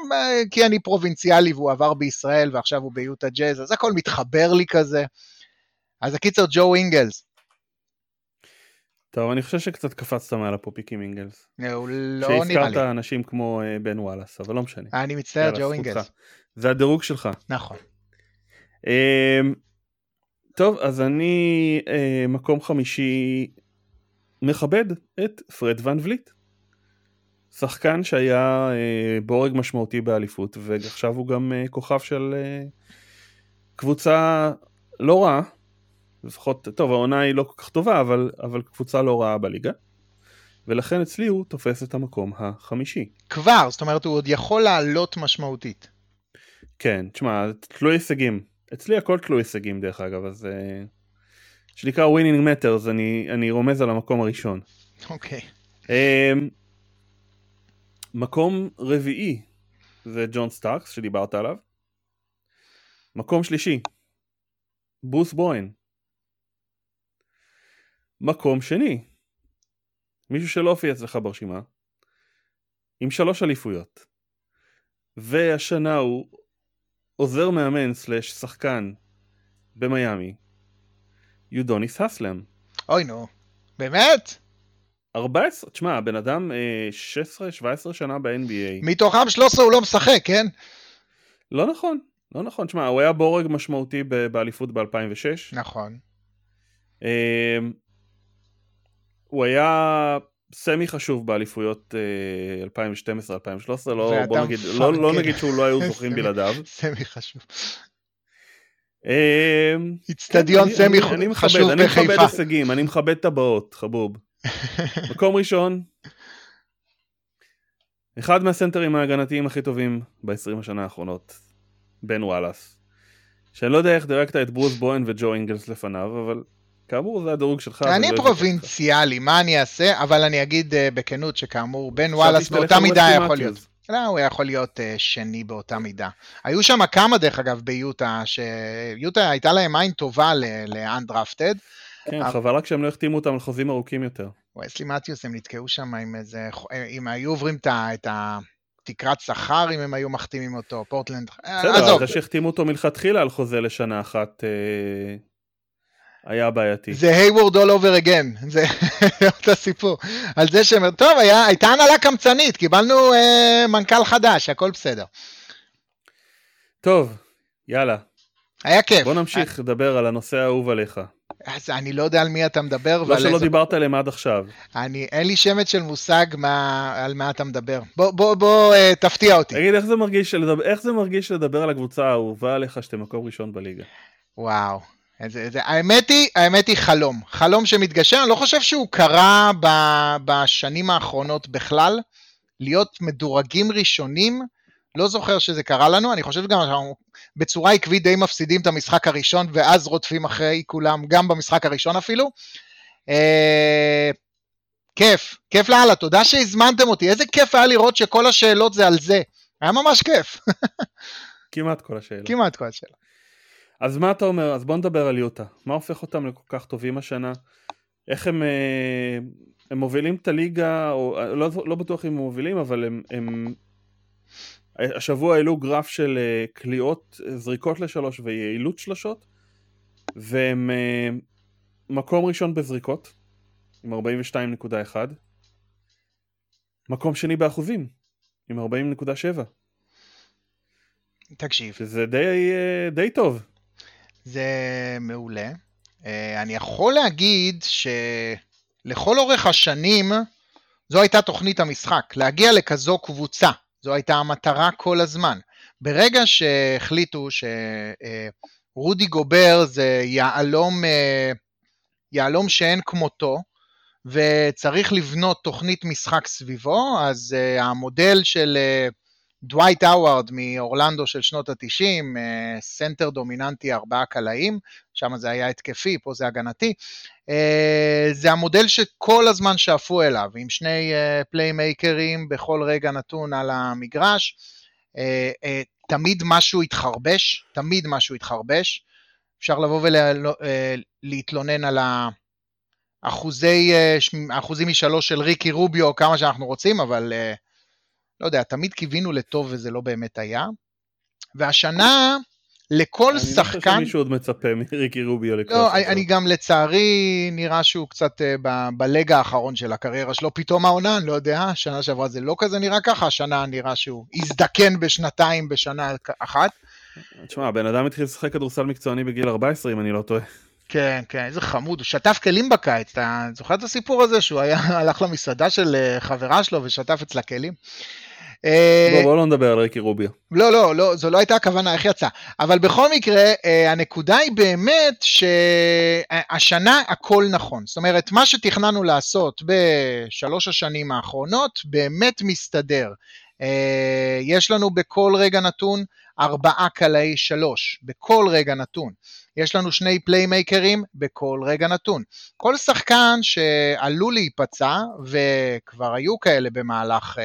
כי אני פרובינציאלי והוא עבר בישראל ועכשיו הוא ביוטה ג'אז, אז הכל מתחבר לי כזה. אז הקיצר ג'ו אינגלס. טוב, אני חושב שקצת קפצת מעל הפופיקים אינגלס. הוא לא נראה לי. שהזכרת אנשים כמו בן וואלאס, אבל לא משנה. אני מצטער, ג'ו אינגלס. זה הדירוג שלך. נכון. אמ, טוב, אז אני אה, מקום חמישי מכבד את פרד ון וליט. שחקן שהיה אה, בורג משמעותי באליפות, ועכשיו הוא גם אה, כוכב של אה, קבוצה לא רעה. לפחות, טוב, העונה היא לא כל כך טובה, אבל, אבל קבוצה לא רעה בליגה. ולכן אצלי הוא תופס את המקום החמישי. כבר, זאת אומרת הוא עוד יכול לעלות משמעותית. כן, תשמע, תלוי הישגים. אצלי הכל תלוי הישגים דרך אגב, אז... אה, שנקרא winning matters, אני, אני רומז על המקום הראשון. אוקיי. אוקיי. אמ, מקום רביעי זה ג'ון סטארקס שדיברת עליו. מקום שלישי, ברוס בוין. מקום שני, מישהו שלא הופיע אצלך ברשימה, עם שלוש אליפויות. והשנה הוא עוזר מאמן סלאש שחקן במיאמי, יודוניס הסלם. אוי נו, באמת? 14, תשמע, הבן אדם 16-17 שנה ב-NBA. מתוכם 13 הוא לא משחק, כן? לא נכון, לא נכון. תשמע, הוא היה בורג משמעותי באליפות ב-2006. נכון. הוא היה סמי חשוב באליפויות 2012-2013, אה, לא, בוא נגיד, לא, לא נגיד שהוא לא היו זוכים בלעדיו. סמי חשוב. איצטדיון כן, סמי חשוב בחיפה. אני מכבד הישגים, אני מכבד טבעות, חבוב. מקום ראשון, אחד מהסנטרים ההגנתיים הכי טובים ב-20 השנה האחרונות, בן וואלאס. שאני לא יודע איך דירגת את ברוס בוין וג'ו אינגלס לפניו, אבל כאמור זה הדירוג שלך. אני פרובינציאלי, מה אני אעשה? אבל אני אגיד uh, בכנות שכאמור בן וואלאס באותה מידה יכול להיות. לא, הוא יכול להיות uh, שני באותה מידה. היו שם כמה דרך אגב ביוטה, שיוטה הייתה להם עין טובה לאנדרפטד. כן, אבל... חבל רק שהם לא החתימו אותם על חוזים ארוכים יותר. וסלי מתיוס, הם נתקעו שם עם איזה, אם היו עוברים את ה... תקרת שכר אם הם היו מחתימים אותו, פורטלנד, אה, בסדר, זה שהחתימו אותו מלכתחילה על חוזה לשנה אחת, היה בעייתי. זה היוורד all over again, זה אותו סיפור. על זה שהם, טוב, היה, הייתה הנהלה קמצנית, קיבלנו אה, מנכ"ל חדש, הכל בסדר. טוב, יאללה. היה כיף. בוא נמשיך לדבר על הנושא האהוב עליך. אז אני לא יודע על מי אתה מדבר. לא שלא איזה... דיברת עליהם עד עכשיו. אני, אין לי שמץ של מושג מה, על מה אתה מדבר. בוא, בוא, בוא, אה, תפתיע אותי. תגיד, איך זה מרגיש לדבר, איך זה מרגיש לדבר על הקבוצה האהובה עליך שאתם מקום ראשון בליגה? וואו, זה, זה, האמת היא, האמת היא חלום. חלום שמתגשם, אני לא חושב שהוא קרה ב, בשנים האחרונות בכלל. להיות מדורגים ראשונים, לא זוכר שזה קרה לנו, אני חושב גם שאנחנו בצורה עקבית די מפסידים את המשחק הראשון, ואז רודפים אחרי כולם, גם במשחק הראשון אפילו. אה, כיף, כיף לאללה, תודה שהזמנתם אותי, איזה כיף היה לראות שכל השאלות זה על זה. היה ממש כיף. כמעט כל השאלות. כמעט כל השאלות. אז מה אתה אומר? אז בוא נדבר על יוטה. מה הופך אותם לכל כך טובים השנה? איך הם, אה, הם מובילים את הליגה, או לא, לא בטוח אם הם מובילים, אבל הם, הם השבוע העלו גרף של אה, קליעות, זריקות לשלוש ויעילות שלושות, והם אה, מקום ראשון בזריקות, עם 42.1, מקום שני באחוזים, עם 40.7. תקשיב. שזה די, די טוב. זה מעולה. אה, אני יכול להגיד שלכל אורך השנים זו הייתה תוכנית המשחק, להגיע לכזו קבוצה, זו הייתה המטרה כל הזמן. ברגע שהחליטו שרודי גובר זה יהלום, אה, יהלום שאין כמותו, וצריך לבנות תוכנית משחק סביבו, אז המודל של דווייט האווארד מאורלנדו של שנות ה-90, אה, סנטר דומיננטי ארבעה קלעים, שם זה היה התקפי, פה זה הגנתי, אה, זה המודל שכל הזמן שאפו אליו, עם שני פליימייקרים אה, בכל רגע נתון על המגרש, אה, אה, תמיד משהו התחרבש, תמיד משהו התחרבש, אפשר לבוא ולהתלונן על ה... אחוזי, אה, אחוזים משלוש של ריקי רוביו, כמה שאנחנו רוצים, אבל אה, לא יודע, תמיד קיווינו לטוב וזה לא באמת היה. והשנה, לכל אני שחקן... אני לא חושב שמישהו עוד מצפה מריקי רוביו לכל לא, אני, אני גם לצערי נראה שהוא קצת אה, בלג האחרון של הקריירה שלו, פתאום העונה, אני לא יודע, שנה שעברה זה לא כזה נראה ככה, השנה נראה שהוא הזדקן בשנתיים בשנה אחת. תשמע, הבן אדם התחיל לשחק כדורסל מקצועני בגיל 14, אם אני לא טועה. כן, כן, איזה חמוד, הוא שטף כלים בקיץ, אתה זוכר את הסיפור הזה שהוא היה, הלך למסעדה של אה, חברה שלו ושטף אצלה כלים? אה, בוא, בוא לא נדבר על ריקי רוביו. לא, לא, לא, זו לא הייתה הכוונה, איך יצא. אבל בכל מקרה, אה, הנקודה היא באמת שהשנה הכל נכון. זאת אומרת, מה שתכננו לעשות בשלוש השנים האחרונות באמת מסתדר. יש לנו בכל רגע נתון ארבעה קלעי שלוש, בכל רגע נתון. יש לנו שני פליימייקרים בכל רגע נתון. כל שחקן שעלול להיפצע, וכבר היו כאלה במהלך אה,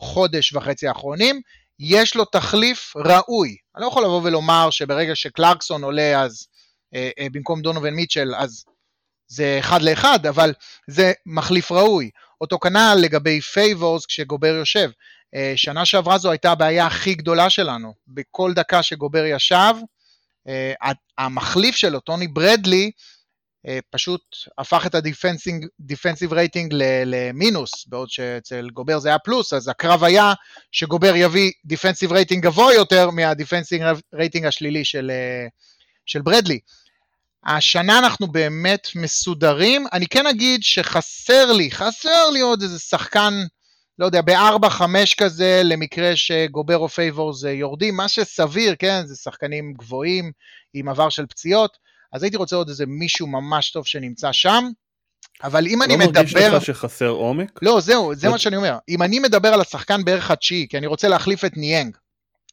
החודש וחצי האחרונים, יש לו תחליף ראוי. אני לא יכול לבוא ולומר שברגע שקלרקסון עולה אז אה, אה, במקום דונובין מיטשל אז זה אחד לאחד, אבל זה מחליף ראוי. אותו כנ"ל לגבי פייבורס כשגובר יושב. אה, שנה שעברה זו הייתה הבעיה הכי גדולה שלנו. בכל דקה שגובר ישב, אה, המחליף שלו, טוני ברדלי, אה, פשוט הפך את ה defensive rating למינוס, בעוד שאצל גובר זה היה פלוס, אז הקרב היה שגובר יביא defensive rating גבוה יותר מה defensive rating השלילי של, אה, של ברדלי. השנה אנחנו באמת מסודרים, אני כן אגיד שחסר לי, חסר לי עוד איזה שחקן לא יודע, ב-4-5 כזה, למקרה שגובר או פייבורס יורדים, מה שסביר, כן, זה שחקנים גבוהים עם עבר של פציעות, אז הייתי רוצה עוד איזה מישהו ממש טוב שנמצא שם. אבל אם לא אני מדבר... לא מרגיש לך שחסר עומק? לא, זהו, זה מה שאני אומר. אם אני מדבר על השחקן בערך התשיעי, כי אני רוצה להחליף את ניאנג,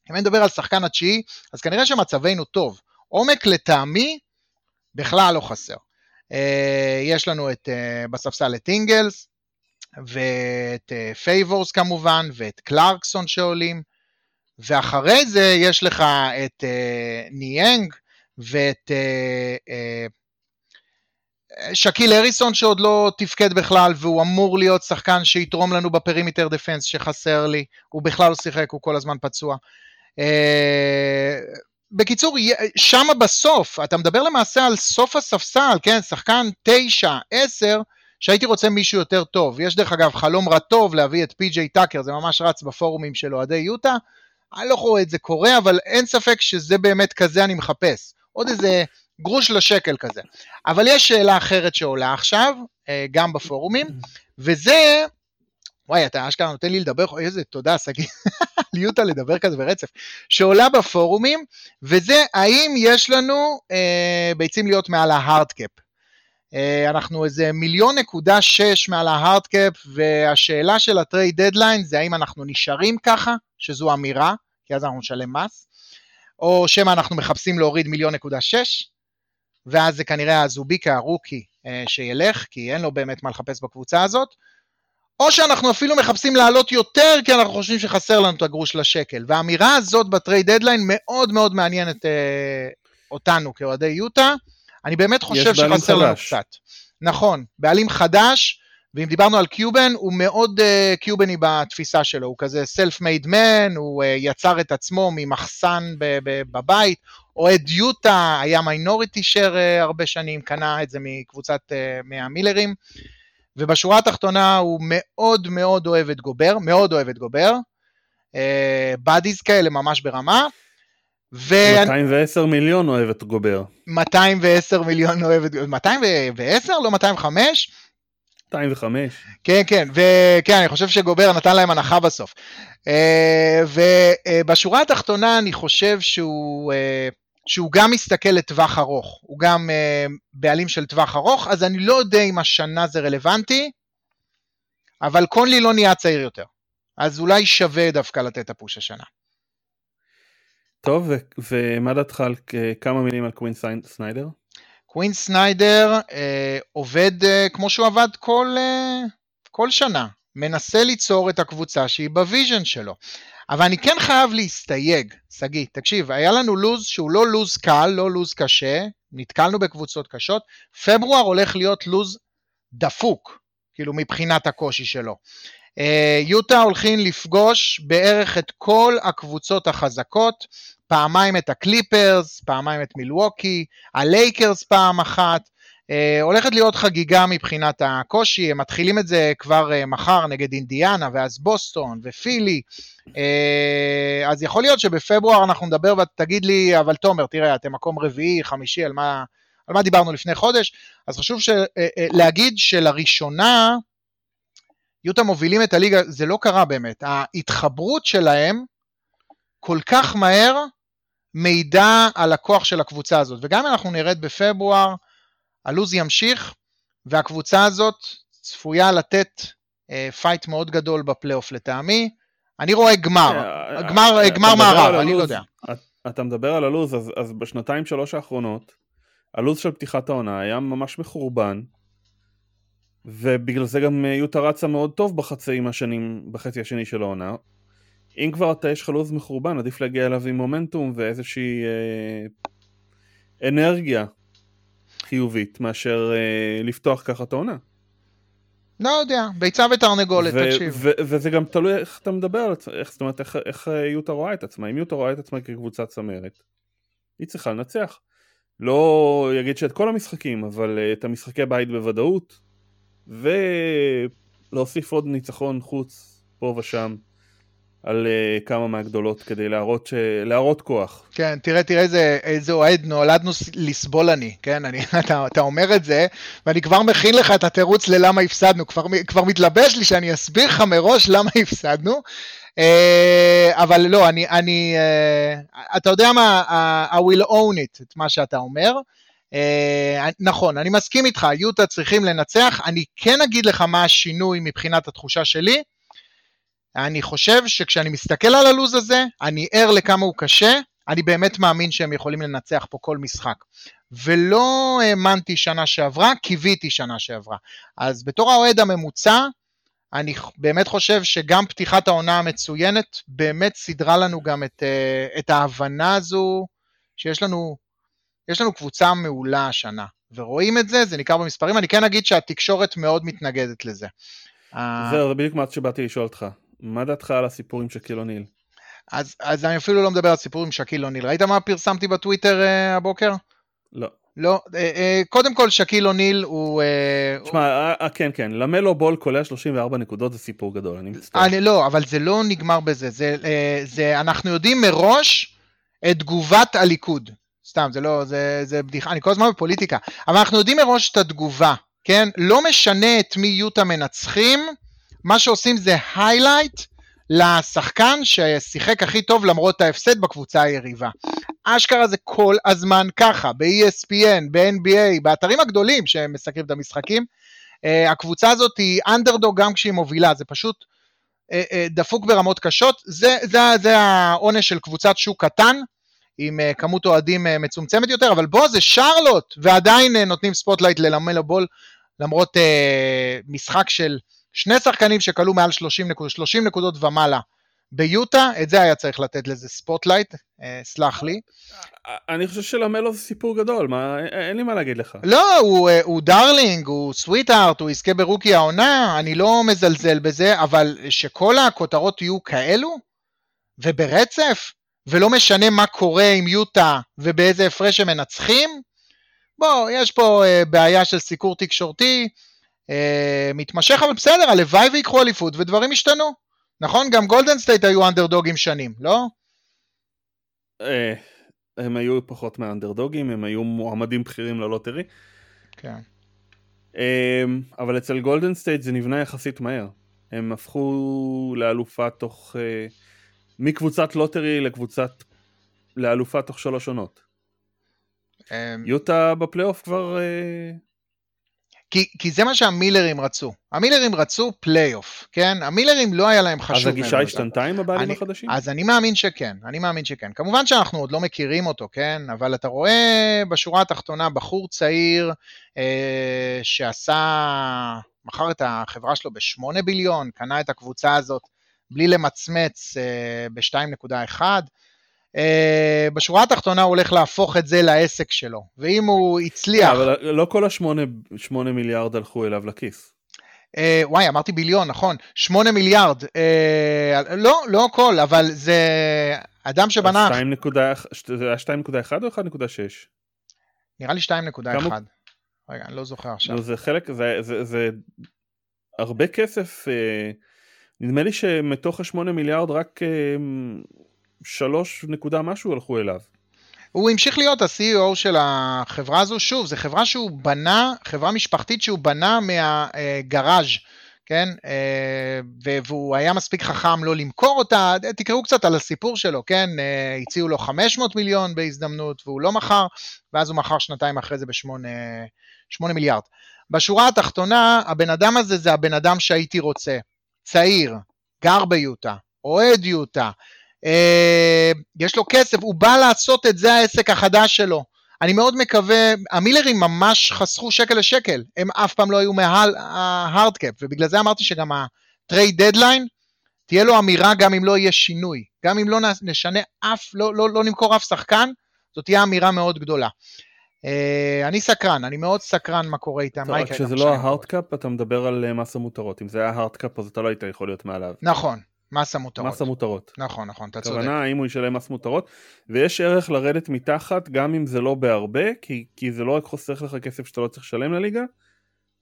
אם אני מדבר על שחקן התשיעי, אז כנראה שמצבנו טוב. עומק לטעמי בכלל לא חסר. אה, יש לנו את, אה, בספסל את אינגלס, ואת פייבורס אה, כמובן, ואת קלרקסון שעולים, ואחרי זה יש לך את ניאנג ואת אה, אה, שקיל הריסון שעוד לא תפקד בכלל, והוא אמור להיות שחקן שיתרום לנו ב perimeter defense שחסר לי, הוא בכלל לא שיחק, הוא כל הזמן פצוע. Uh, בקיצור, שמה בסוף, אתה מדבר למעשה על סוף הספסל, כן, שחקן 9, 10, שהייתי רוצה מישהו יותר טוב. יש דרך אגב חלום רע טוב להביא את פי.ג'יי טאקר, זה ממש רץ בפורומים של אוהדי יוטה. אני לא רואה את זה קורה, אבל אין ספק שזה באמת כזה אני מחפש. עוד איזה גרוש לשקל כזה. אבל יש שאלה אחרת שעולה עכשיו, אה, גם בפורומים, וזה, וואי, אתה אשכרה נותן לי לדבר, איזה תודה, שגיא, ליוטה לדבר כזה ברצף, שעולה בפורומים, וזה האם יש לנו אה, ביצים להיות מעל ה hard cap. אה, אנחנו איזה מיליון נקודה שש מעל ה hard cap, והשאלה של ה trade deadline זה האם אנחנו נשארים ככה, שזו אמירה, כי אז אנחנו נשלם מס, או שמא אנחנו מחפשים להוריד מיליון נקודה שש, ואז זה כנראה אזובוקי הרוקי אה, שילך, כי אין לו באמת מה לחפש בקבוצה הזאת, או שאנחנו אפילו מחפשים לעלות יותר, כי אנחנו חושבים שחסר לנו את הגרוש לשקל. והאמירה הזאת ב trade deadline מאוד מאוד מעניינת אה, אותנו כאוהדי יוטה, אני באמת חושב שחסר לנו קצת. נכון, בעלים חדש, ואם דיברנו על קיובן, הוא מאוד אה, קיובני בתפיסה שלו, הוא כזה made man, הוא אה, יצר את עצמו ממחסן ב- ב- בבית, אוהד יוטה, היה minority share אה, הרבה שנים, קנה את זה מקבוצת, אה, מהמילרים, ובשורה התחתונה הוא מאוד מאוד אוהב את גובר, מאוד אוהב את גובר, בדיז uh, כאלה ממש ברמה, ו... 210 מיליון אוהב את גובר. 210 מיליון אוהב את... 210? לא 205? 205. כן, כן, וכן, אני חושב שגובר נתן להם הנחה בסוף. אה, ובשורה התחתונה אני חושב שהוא... אה, שהוא גם מסתכל לטווח ארוך, הוא גם בעלים של טווח ארוך, אז אני לא יודע אם השנה זה רלוונטי, אבל קונלי לא נהיה צעיר יותר, אז אולי שווה דווקא לתת את ה push השנה. טוב, ומה דעתך על כמה מילים על קווין סניידר? קווין סניידר אה, עובד אה, כמו שהוא עבד כל, אה, כל שנה, מנסה ליצור את הקבוצה שהיא ב vision שלו. אבל אני כן חייב להסתייג, שגיא, תקשיב, היה לנו לוז שהוא לא לוז קל, לא לוז קשה, נתקלנו בקבוצות קשות, פברואר הולך להיות לוז דפוק, כאילו מבחינת הקושי שלו. אה, יוטה הולכים לפגוש בערך את כל הקבוצות החזקות, פעמיים את הקליפרס, פעמיים את מילווקי, הלייקרס פעם אחת, אה, הולכת להיות חגיגה מבחינת הקושי, הם מתחילים את זה כבר אה, מחר נגד אינדיאנה ואז בוסטון ופילי, uh, אז יכול להיות שבפברואר אנחנו נדבר ותגיד לי, אבל תומר, תראה, אתם מקום רביעי, חמישי, על מה, על מה דיברנו לפני חודש, אז חשוב ש, uh, uh, להגיד שלראשונה יוטה מובילים את הליגה, זה לא קרה באמת, ההתחברות שלהם כל כך מהר מעידה על הכוח של הקבוצה הזאת, וגם אם אנחנו נרד בפברואר, הלו"ז ימשיך, והקבוצה הזאת צפויה לתת אה, fight מאוד גדול בפלייאוף לטעמי. אני רואה גמר, אה, גמר, אה, גמר מערב, אני לא יודע. אתה מדבר על הלו"ז, אז, אז בשנתיים שלוש האחרונות, הלו"ז של פתיחת העונה היה ממש מחורבן, ובגלל זה גם אה, יוטה רצה מאוד טוב בחצי השנים, בחצי השני של העונה. אם כבר אתה יש לך לו"ז מחורבן, עדיף להגיע אליו עם מומנטום ואיזושהי אה, אנרגיה חיובית מאשר אה, לפתוח ככה את העונה. לא יודע, ביצה ותרנגולת, תקשיב. וזה גם תלוי איך אתה מדבר, איך, זאת אומרת, איך, איך אה, יוטה רואה את עצמה. אם יוטה רואה את עצמה כקבוצת צמרת, היא צריכה לנצח. לא יגיד שאת כל המשחקים, אבל uh, את המשחקי בית בוודאות, ולהוסיף עוד ניצחון חוץ פה ושם. על uh, כמה מהגדולות כדי להראות, ש... להראות כוח. כן, תראה, תראה איזה, איזה אוהד נולדנו לסבול אני, כן? אני, אתה, אתה אומר את זה, ואני כבר מכין לך את התירוץ ללמה הפסדנו, כבר, כבר מתלבש לי שאני אסביר לך מראש למה הפסדנו. Uh, אבל לא, אני, אני uh, אתה יודע מה, I will own it, את מה שאתה אומר. Uh, נכון, אני מסכים איתך, יוטה צריכים לנצח, אני כן אגיד לך מה השינוי מבחינת התחושה שלי. אני חושב שכשאני מסתכל על הלוז הזה, אני ער לכמה הוא קשה, אני באמת מאמין שהם יכולים לנצח פה כל משחק. ולא האמנתי שנה שעברה, קיוויתי שנה שעברה. אז בתור האוהד הממוצע, אני באמת חושב שגם פתיחת העונה המצוינת באמת סידרה לנו גם את, אה, את ההבנה הזו שיש לנו, יש לנו קבוצה מעולה השנה. ורואים את זה, זה ניכר במספרים. אני כן אגיד שהתקשורת מאוד מתנגדת לזה. זהו, זה בדיוק מה שבאתי לשאול אותך. מה דעתך על הסיפור עם שקיל אוניל? אז, אז אני אפילו לא מדבר על סיפור עם שקיל אוניל. ראית מה פרסמתי בטוויטר אה, הבוקר? לא. לא, אה, אה, קודם כל שקיל אוניל הוא... תשמע, אה, אה, כן, כן, למלו בול קולע 34 נקודות זה סיפור גדול, אני מצטער. אני לא, אבל זה לא נגמר בזה, זה, אה, זה, אנחנו יודעים מראש את תגובת הליכוד. סתם, זה לא, זה, זה בדיחה, אני כל הזמן בפוליטיקה, אבל אנחנו יודעים מראש את התגובה, כן? לא משנה את מי יוטה מנצחים, מה שעושים זה היילייט לשחקן ששיחק הכי טוב למרות ההפסד בקבוצה היריבה. אשכרה זה כל הזמן ככה, ב-ESPN, ב-NBA, באתרים הגדולים שמסקרים את המשחקים. Uh, הקבוצה הזאת היא אנדרדוג גם כשהיא מובילה, זה פשוט uh, uh, דפוק ברמות קשות. זה, זה, זה העונש של קבוצת שוק קטן, עם אה, כמות אוהדים אה, מצומצמת יותר, אבל בוא, זה שרלוט, ועדיין אה, נותנים spotlight ללמלו בול, למרות משחק של שני שחקנים שקלעו מעל 30 נקודות, 30 נקודות ומעלה ביוטה, את זה היה צריך לתת לזה spotlight, אה, סלח לי. אני חושב שלמלו זה סיפור גדול, מה, אין לי מה להגיד לך. לא, הוא, אה, הוא darling, הוא sweetheart, הוא יזכה ברוקי העונה, אני לא מזלזל בזה, אבל שכל הכותרות יהיו כאלו, וברצף, ולא משנה מה קורה עם יוטה ובאיזה הפרש הם מנצחים, בוא, יש פה אה, בעיה של סיקור תקשורתי, אה, מתמשך, אבל בסדר, הלוואי ויקחו אליפות ודברים השתנו. נכון? גם גולדן סטייט היו אנדרדוגים שנים, לא? אה, הם היו פחות מאנדרדוגים, הם היו מועמדים בכירים ל lottery. כן. אה, אבל אצל גולדן סטייט זה נבנה יחסית מהר. הם הפכו לאלופה תוך... מקבוצת lottery לקבוצת... לאלופה תוך שלוש עונות. יוטה בפלייאוף כבר... כי, כי זה מה שהמילרים רצו. המילרים רצו פלייאוף, כן? המילרים לא היה להם חשוב. אז הגישה השתנתה עם הבעלים החדשים? אז אני מאמין שכן, אני מאמין שכן. כמובן שאנחנו עוד לא מכירים אותו, כן? אבל אתה רואה בשורה התחתונה בחור צעיר אה, שעשה, מכר את החברה שלו ב-8 ביליון, קנה את הקבוצה הזאת בלי למצמץ אה, ב-2.1. Uh, בשורה התחתונה הוא הולך להפוך את זה לעסק שלו, ואם הוא הצליח... אבל לא כל השמונה מיליארד הלכו אליו לכיס. Uh, וואי, אמרתי ביליון, נכון, שמונה מיליארד, uh, לא, לא הכל, אבל זה אדם שבנה... זה היה 2.1 או 1.6? נראה לי 2.1. כמה... רגע, אני לא זוכר עכשיו. זה חלק, זה, זה, זה הרבה כסף, נדמה לי שמתוך השמונה מיליארד רק שלוש נקודה משהו הלכו אליו. הוא המשיך להיות ה-CEO של החברה הזו, שוב, זו חברה שהוא בנה, חברה משפחתית שהוא בנה מהגראז', כן? אה, והוא היה מספיק חכם לא למכור אותה, תקראו קצת על הסיפור שלו, כן? אה, הציעו לו 500 מיליון בהזדמנות והוא לא מכר, ואז הוא מכר שנתיים אחרי זה ב-8 מיליארד. בשורה התחתונה, הבן אדם הזה זה הבן אדם שהייתי רוצה. צעיר, גר ביוטה, אוהד יוטה, אה, יש לו כסף, הוא בא לעשות את זה העסק החדש שלו. אני מאוד מקווה, המילרים ממש חסכו שקל לשקל, הם אף פעם לא היו מה hard cap, ובגלל זה אמרתי שגם ה trade deadline, תהיה לו אמירה גם אם לא יהיה שינוי, גם אם לא נשנה אף, לא, לא, לא נמכור אף שחקן, זאת תהיה אמירה מאוד גדולה. Uh, אני סקרן, אני מאוד סקרן מה קורה איתם. טוב, כשזה לא ההארדקאפ, אתה מדבר על אה, מס המותרות, אם זה היה הארדקאפ אז אתה לא היית יכול להיות מעליו. נכון, מס המותרות. מס המותרות. נכון, נכון, אתה צודק. הכוונה האם הוא ישלם מס מותרות, ויש ערך לרדת מתחת גם אם זה לא בהרבה, כי, כי זה לא רק חוסך לך כסף שאתה לא צריך לשלם לליגה,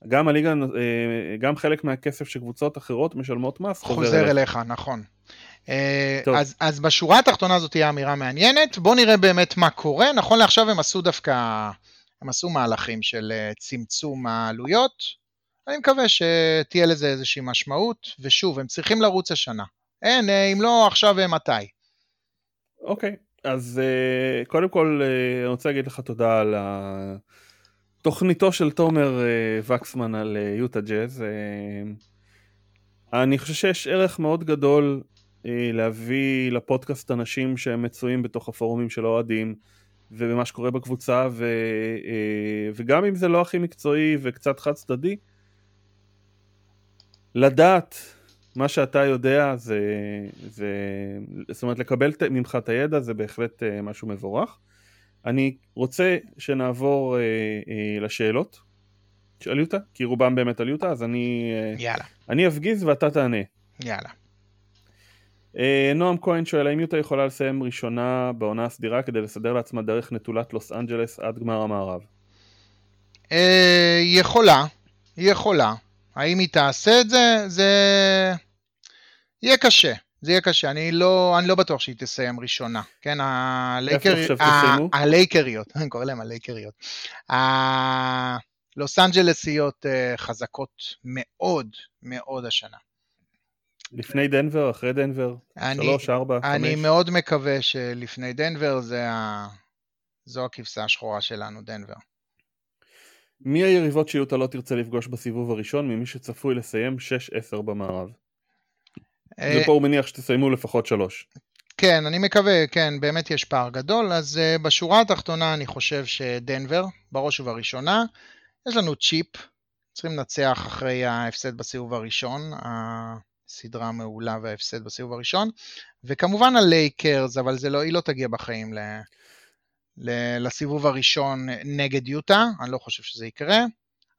גם הליגה, אה, גם חלק מהכסף שקבוצות אחרות משלמות מס חוזר, חוזר אליך. אליך, נכון. אה, אז, אז בשורה התחתונה זאת תהיה אמירה מעניינת, בואו נראה באמת מה קורה, נכון לעכשיו הם עשו דווקא, הם עשו מהלכים של אה, צמצום העלויות, אני מקווה שתהיה לזה איזושהי משמעות, ושוב, הם צריכים לרוץ השנה. אין, אה, אם לא עכשיו מתי. אוקיי, okay. אז uh, קודם כל uh, אני רוצה להגיד לך תודה על תוכניתו של תומר uh, וקסמן על יוטה ג'אז. אני חושב שיש ערך מאוד גדול להביא לפודקאסט אנשים שהם מצויים בתוך הפורומים של האוהדים ובמה שקורה בקבוצה ו, uh, וגם אם זה לא הכי מקצועי וקצת חד צדדי, לדעת מה שאתה יודע זה, זה, זאת אומרת לקבל ממך את הידע זה בהחלט אה, משהו מבורך. אני רוצה שנעבור אה, אה, לשאלות של יוטה, כי רובם באמת על יוטה, אז אני, יאללה. אני אפגיז ואתה תענה. יאללה. נועם כהן שואל האם יוטה יכולה לסיים ראשונה בעונה הסדירה כדי לסדר לעצמה דרך נטולת לוס אנג'לס עד גמר המערב? יכולה, יכולה. האם היא תעשה את זה? זה יהיה קשה. זה יהיה קשה, אני לא, אני לא בטוח שהיא תסיים ראשונה, כן, הלייקר... הלייקריות, אני קורא להם הלייקריות. הלוס אנג'לסיות אה, חזקות מאוד מאוד השנה. לפני דנבר, אחרי דנבר, שלוש, ארבע, חמש. אני מאוד מקווה שלפני דנבר זה ה... זו הכבשה השחורה שלנו, דנבר. מי היריבות שיוטה לא תרצה לפגוש בסיבוב הראשון ממי שצפוי לסיים 6-10 במערב? אה, ופה הוא מניח שתסיימו לפחות 3. כן, אני מקווה, כן, באמת יש פער גדול, אז uh, בשורה התחתונה אני חושב שדנבר, בראש ובראשונה, יש לנו צ'יפ, צריכים לנצח אחרי ההפסד בסיבוב הראשון, הסדרה המעולה וההפסד בסיבוב הראשון, וכמובן הלייקרס, אבל לא, היא לא תגיע בחיים ל... לסיבוב הראשון נגד יוטה, אני לא חושב שזה יקרה.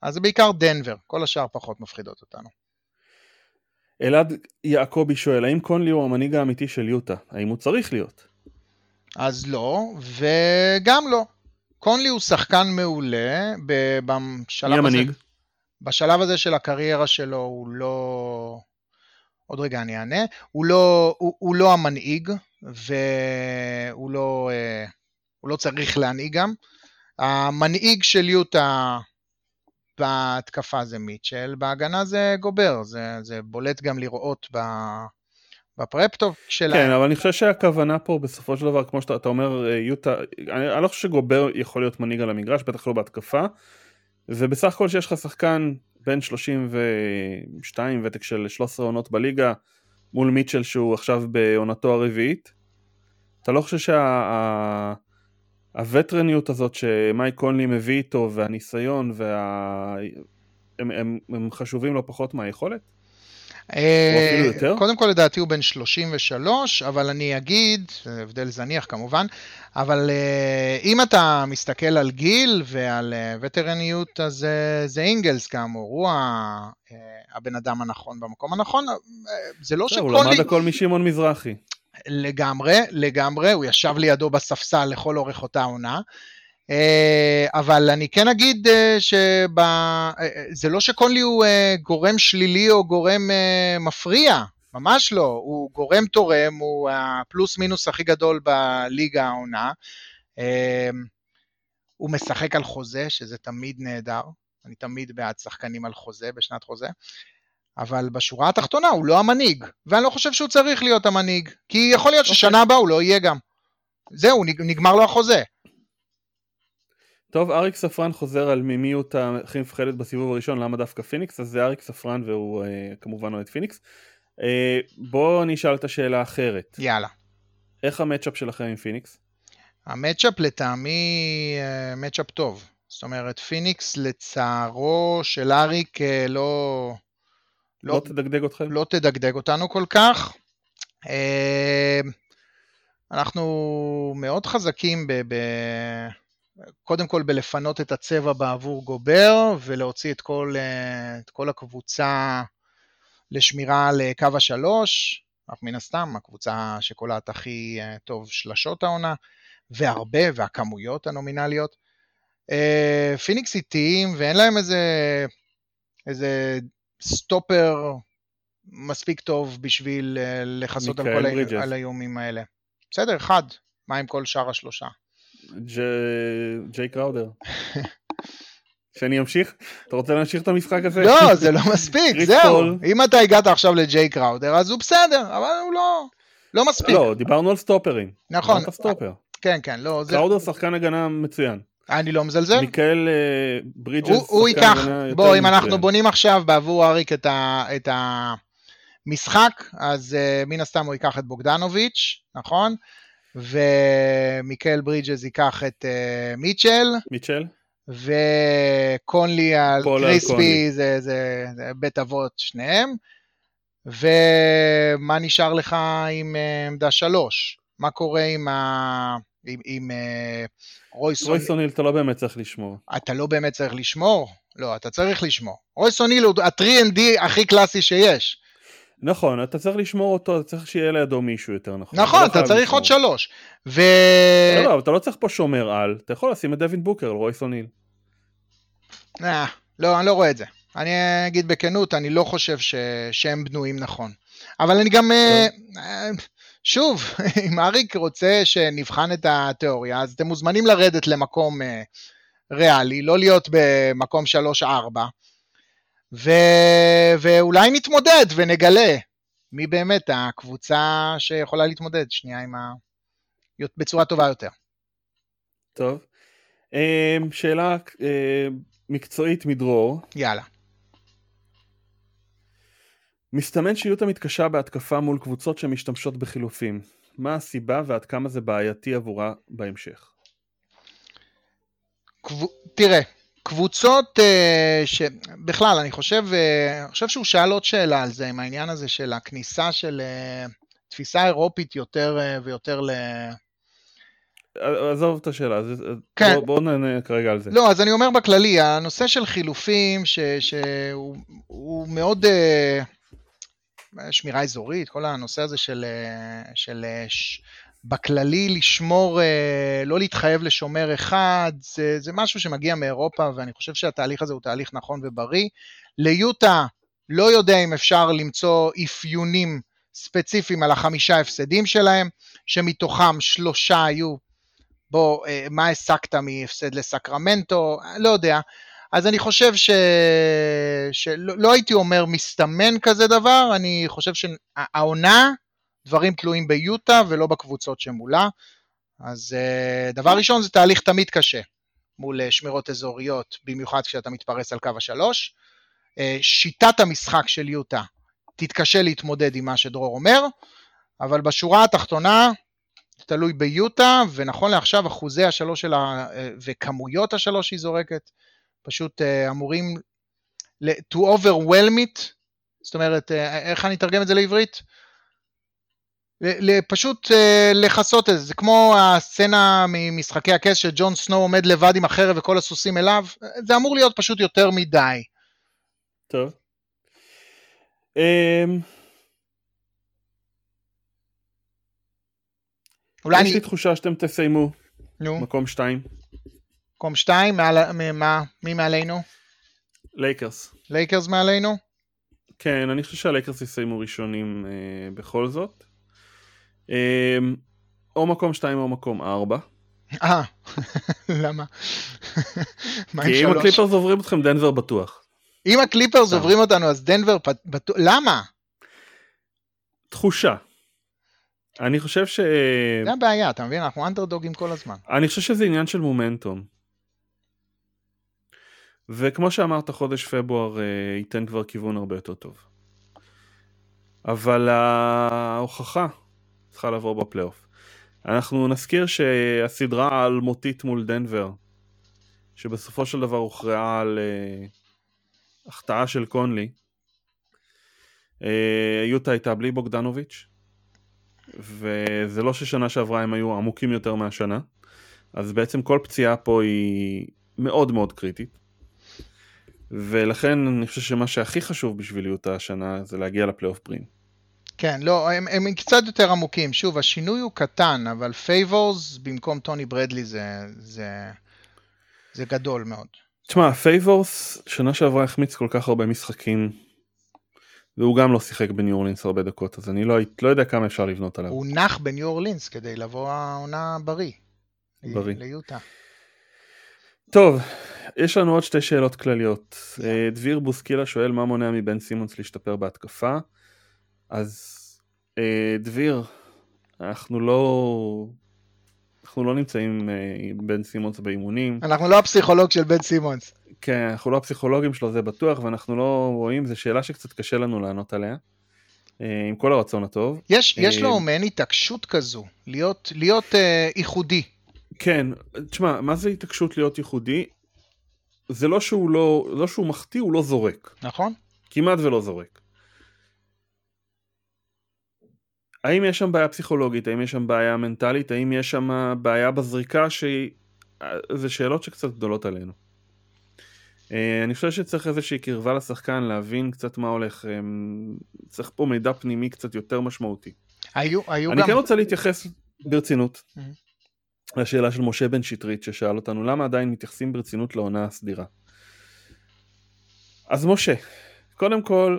אז זה בעיקר דנבר, כל השאר פחות מפחידות אותנו. אלעד יעקבי שואל, האם קונלי הוא המנהיג האמיתי של יוטה? האם הוא צריך להיות? אז לא, וגם לא. קונלי הוא שחקן מעולה, בשלב מי המנהיג? הזה, בשלב הזה של הקריירה שלו הוא לא... עוד רגע אני אענה. הוא לא, הוא, הוא לא המנהיג, והוא לא... אה, הוא לא צריך להנהיג גם. המנהיג של יוטה בהתקפה זה מיטשל, בהגנה זה גובר, זה, זה בולט גם לראות ב, בפרפטופ שלהם. כן, אבל אני חושב שהכוונה פה בסופו של דבר, כמו שאתה אומר, אה, יוטה, אני, אני לא חושב שגובר יכול להיות מנהיג על המגרש, בטח לא בהתקפה, ובסך הכל שיש לך שחקן בין 32, ותק של 13 עונות בליגה, מול מיטשל שהוא עכשיו בעונתו הרביעית, אתה לא חושב שהווטרניות שה... הזאת שמייק קונלי מביא איתו, והניסיון, וה... הם, הם, הם חשובים לא פחות מהיכולת? אה, קודם כל לדעתי הוא בן 33, אבל אני אגיד, הבדל זניח כמובן, אבל אה, אם אתה מסתכל על גיל ועל אה, וטרניות, אז זה אינגלס כאמור, הוא הבן אדם הנכון במקום הנכון, זה לא שקולי... הוא למד הכל משמעון מזרחי. לגמרי, לגמרי, הוא ישב לידו בספסל לכל אורך אותה עונה. אה, אבל אני כן אגיד אה, שזה אה, לא שקונלי הוא גורם שלילי או גורם מפריע, ממש לא, הוא גורם תורם, הוא הפלוס מינוס הכי גדול בליגה העונה. הוא משחק על חוזה, שזה תמיד נהדר, אני תמיד בעד שחקנים על חוזה, בשנת חוזה, אבל בשורה התחתונה הוא לא המנהיג, ואני לא חושב שהוא צריך להיות המנהיג, כי יכול להיות ששנה אוקיי. הבאה הוא לא יהיה גם. זהו, נגמר לו החוזה. טוב, אריק ספרן חוזר על ממי הוא הכי מפחדת בסיבוב הראשון, למה דווקא פיניקס, אז זה אריק ספרן והוא אה, כמובן אוהד פיניקס. אה, בואו נשאל את השאלה האחרת. יאללה. איך ה matchup שלכם עם פיניקס? ה matchup לטעמי אה, matchup טוב. זאת אומרת, פיניקס לצערו של אריק אה, לא... לא, לא תדגדג אתכם? לא תדגדג אותנו כל כך. אה, אנחנו מאוד חזקים ב... ב... קודם כל בלפנות את הצבע בעבור גובר ולהוציא את כל, אה, את כל הקבוצה לשמירה לקו השלוש, אך מן הסתם הקבוצה שקולעת הכי אה, טוב שלשות העונה, והרבה, והכמויות הנומינליות. אה, פיניקס איטיים ואין להם איזה, איזה סטופר מספיק טוב בשביל לכסות על כל האיומים האלה. בסדר, אחד, מה עם כל שאר השלושה? ג'יי קראודר. שאני אמשיך? אתה רוצה להמשיך את המשחק הזה? לא, זה לא מספיק, זהו. אם אתה הגעת עכשיו לג'יי קראודר, אז הוא בסדר, אבל הוא לא, לא מספיק. לא, דיברנו על סטופרים. נכון. סטופר. כן, כן, לא. קראודר שחקן הגנה מצוין. אני לא מזלזל. מיקל אה, ברידג'ס שחקן הגנה יותר מצוין. בוא, אם אנחנו בונים עכשיו בעבור אריק את המשחק, אז אה, מן הסתם הוא ייקח את בוגדנוביץ', נכון? ומיקל ברידג'ז ייקח את uh, מיטשל. מיטשל. וקונלי על קריספי זה, זה, זה בית אבות שניהם. ומה נשאר לך עם uh, עמדה שלוש? מה קורה עם, ה... עם, עם uh, רויס רויס אוניל אתה לא באמת צריך לשמור. אתה לא באמת צריך לשמור? לא, אתה צריך לשמור. רויס אוניל הוא ה-3ND הכי קלאסי שיש. נכון, אתה צריך לשמור אותו, אתה צריך שיהיה לידו מישהו יותר נכון. נכון, אתה צריך לשמור. עוד שלוש. ו... לא, לא, אתה לא צריך פה שומר על, אתה יכול לשים את דווין בוקר על רויס אוניל. אה, לא, אני לא רואה את זה. אני אגיד בכנות, אני לא חושב ש... שהם בנויים נכון. אבל אני גם, אה, אה, שוב, אם אריק רוצה שנבחן את התיאוריה, אז אתם מוזמנים לרדת למקום אה, ריאלי, לא להיות במקום 3-4. ו... ואולי נתמודד ונגלה מי באמת הקבוצה שיכולה להתמודד שנייה עם ה... בצורה טובה יותר. טוב. אמ, שאלה אמ, מקצועית מדרור. יאללה. מסתמן שיוטה מתקשה בהתקפה מול קבוצות שמשתמשות בחילופים. מה הסיבה ועד כמה זה בעייתי עבורה בהמשך? קב... תראה, קבוצות uh, שבכלל, אני חושב, uh, אני חושב שהוא שאל עוד שאלה על זה, עם העניין הזה של הכניסה של uh, תפיסה אירופית יותר ויותר ל... עזוב את השאלה, כן. בוא, בוא נענה כרגע על זה. לא, אז אני אומר בכללי, הנושא של חילופים, ש, שהוא מאוד uh, שמירה אזורית, כל הנושא הזה של, של ש, בכללי לשמור, אה, לא להתחייב לשומר אחד, זה, זה משהו שמגיע מאירופה, ואני חושב שהתהליך הזה הוא תהליך נכון ובריא. ליוטה, לא יודע אם אפשר למצוא אפיונים ספציפיים על החמישה הפסדים שלהם, שמתוכם שלושה היו, בוא, אה, מה הסקת מהפסד לסקרמנטו, לא יודע. אז אני חושב ש... שלא לא הייתי אומר מסתמן כזה דבר, אני חושב שהעונה דברים תלויים ביוטה ולא בקבוצות שמולה. אז uh, דבר ראשון זה תהליך תמיד קשה מול uh, שמירות אזוריות, במיוחד כשאתה מתפרס על קו השלוש. Uh, שיטת המשחק של יוטה תתקשה להתמודד עם מה שדרור אומר, אבל בשורה התחתונה זה תלוי ביוטה, ונכון לעכשיו אחוזי השלוש שלה וכמויות השלוש שהיא זורקת פשוט אמורים to overwhelm it, זאת אומרת, איך אני אתרגם את זה לעברית? פשוט לכסות את זה, זה כמו הסצנה ממשחקי הכס שג'ון סנו עומד לבד עם החרב וכל הסוסים אליו, זה אמור להיות פשוט יותר מדי. טוב. אמ, אולי יש אני... לי תחושה שאתם תסיימו. נו. מקום שתיים. מקום שתיים? מעל... מה? מי מעלינו? לייקרס. לייקרס מעלינו? כן, אני חושב שהלייקרס יסיימו ראשונים אה, בכל זאת. אה, או מקום שתיים או מקום ארבע. אה, למה? כי אם הקליפרס עוברים אתכם דנבר בטוח. אם הקליפרס עוברים אותנו אז דנבר בטוח, למה? תחושה. אני חושב ש... זה הבעיה, אתה מבין? אנחנו אנדרדוגים כל הזמן. אני חושב שזה עניין של מומנטום. וכמו שאמרת, חודש פברואר אה, ייתן כבר כיוון הרבה יותר טוב. אבל ההוכחה צריכה לבוא בפלייאוף. אנחנו נזכיר שהסדרה האלמותית מול דנבר, שבסופו של דבר הוכרעה על uh, החטאה של קונלי, אה, יוטה הייתה בלי בוגדנוביץ', וזה לא ששנה שעברה הם היו עמוקים יותר מהשנה, אז בעצם כל פציעה פה היא מאוד מאוד קריטית. ולכן אני חושב שמה שהכי חשוב בשביל יוטה השנה זה להגיע לפלייאוף בריאים. כן, לא, הם, הם קצת יותר עמוקים. שוב, השינוי הוא קטן, אבל פייבורס במקום טוני ברדלי זה, זה, זה גדול מאוד. תשמע, פייבורס שנה שעברה החמיץ כל כך הרבה משחקים, והוא גם לא שיחק בניו אורלינס הרבה דקות, אז אני לא, לא יודע כמה אפשר לבנות עליו. הוא נח בניו אורלינס כדי לבוא העונה בריא. בריא. ליוטה. טוב, יש לנו עוד שתי שאלות כלליות. אה, דביר בוסקילה שואל מה מונע מבן סימונס להשתפר בהתקפה. אז אה, דביר, אנחנו לא... אנחנו לא נמצאים אה, עם בן סימונס באימונים. אנחנו לא הפסיכולוג של בן סימונס. כן, אנחנו לא הפסיכולוגים שלו, זה בטוח, ואנחנו לא רואים, זו שאלה שקצת קשה לנו לענות עליה. עם כל הרצון הטוב. יש, יש לו מעין התעקשות כזו, להיות, להיות אה, ייחודי. כן, תשמע, מה זה התעקשות להיות ייחודי? זה לא שהוא לא, לא שהוא מחטיא, הוא לא זורק. נכון. כמעט ולא זורק. האם יש שם בעיה פסיכולוגית, האם יש שם בעיה מנטלית, האם יש שם בעיה בזריקה שהיא... זה שאלות שקצת גדולות עלינו. אה, אני חושב שצריך איזושהי קרבה לשחקן להבין קצת מה הולך, אה, צריך פה מידע פנימי קצת יותר משמעותי. היו, היו אני גם... כן רוצה להתייחס ברצינות mm-hmm. לשאלה של משה בן שטרית ששאל אותנו למה עדיין מתייחסים ברצינות לעונה הסדירה. אז משה, קודם כל,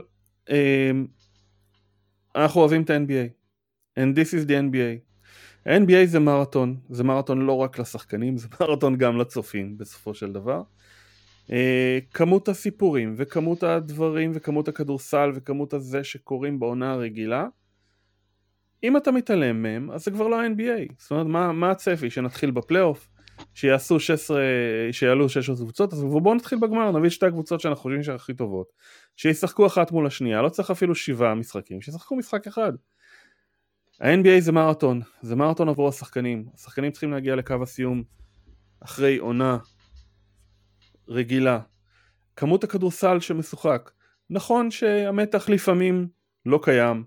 אנחנו אוהבים את ה-NBA, and this is the NBA. ה-NBA זה מרתון, זה מרתון לא רק לשחקנים, זה מרתון גם לצופים בסופו של דבר. אה, כמות הסיפורים וכמות הדברים וכמות הכדורסל וכמות הזה שקורים בעונה הרגילה אם אתה מתעלם מהם, אז זה כבר לא ה-NBA. זאת אומרת, מה, מה הצפי? שנתחיל בפלייאוף? שיעשו 16, שיעלו 16 קבוצות? אז בואו נתחיל בגמר, נביא שתי הקבוצות שאנחנו חושבים שהן הכי טובות. שישחקו אחת מול השנייה, לא צריך אפילו שבעה משחקים, שישחקו משחק אחד. ה-NBA זה מרתון, זה מרתון עבור השחקנים. השחקנים צריכים להגיע לקו הסיום אחרי עונה רגילה. כמות הכדורסל שמשוחק. נכון שהמתח לפעמים לא קיים,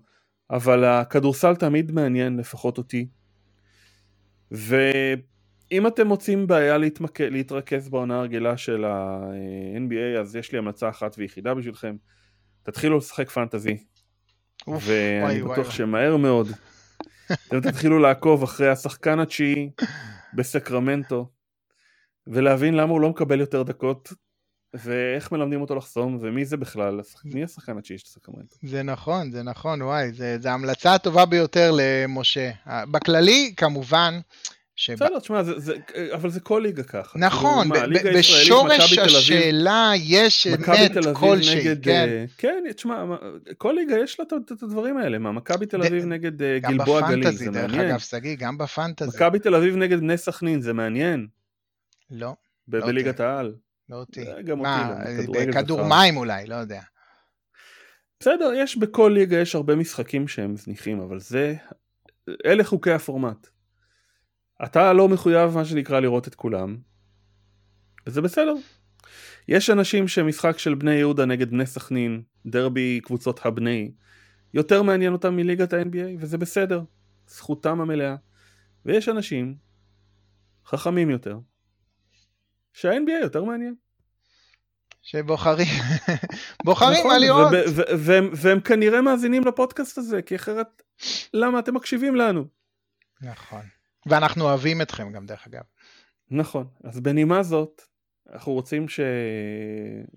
אבל הכדורסל תמיד מעניין, לפחות אותי. ואם אתם מוצאים בעיה להתמק... להתרכז בעונה הרגילה של ה-NBA, אז יש לי המלצה אחת ויחידה בשבילכם. תתחילו לשחק פנטזי. ואני בטוח וואי. שמהר מאוד אתם תתחילו לעקוב אחרי השחקן התשיעי בסקרמנטו, ולהבין למה הוא לא מקבל יותר דקות ואיך מלמדים אותו לחסום, ומי זה בכלל, מי השחקן התשיעי של סקרמנטו? זה נכון, זה נכון, וואי, זו המלצה הטובה ביותר למשה. בכללי, כמובן. בסדר, תשמע, זה, זה, אבל זה כל ליגה ככה. נכון, כאילו, מה, בשורש השאלה יש אמת כלשהי, כן. כן, תשמע, כל ליגה יש לה את הדברים האלה, מה, מכבי תל אביב נגד uh, גלבוע גליל, זה מעניין. גם בפנטזי, דרך אגב, שגיא, גם בפנטזי. מכבי תל אביב נגד בני סכנין, זה מעניין. לא. לא בליגת העל. לא אותי. גם מה, לא, בכדור מים אולי, לא יודע. בסדר, יש בכל ליגה, יש הרבה משחקים שהם זניחים, אבל זה, אלה חוקי הפורמט. אתה לא מחויב מה שנקרא לראות את כולם, וזה בסדר. יש אנשים שמשחק של בני יהודה נגד בני סכנין, דרבי קבוצות הבני, יותר מעניין אותם מליגת ה-NBA, וזה בסדר, זכותם המלאה. ויש אנשים חכמים יותר, שה-NBA יותר מעניין. שבוחרים, בוחרים נכון, מה לראות. והם, והם כנראה מאזינים לפודקאסט הזה, כי אחרת, למה אתם מקשיבים לנו? נכון. ואנחנו אוהבים אתכם גם, דרך אגב. נכון. אז בנימה זאת, אנחנו רוצים ש...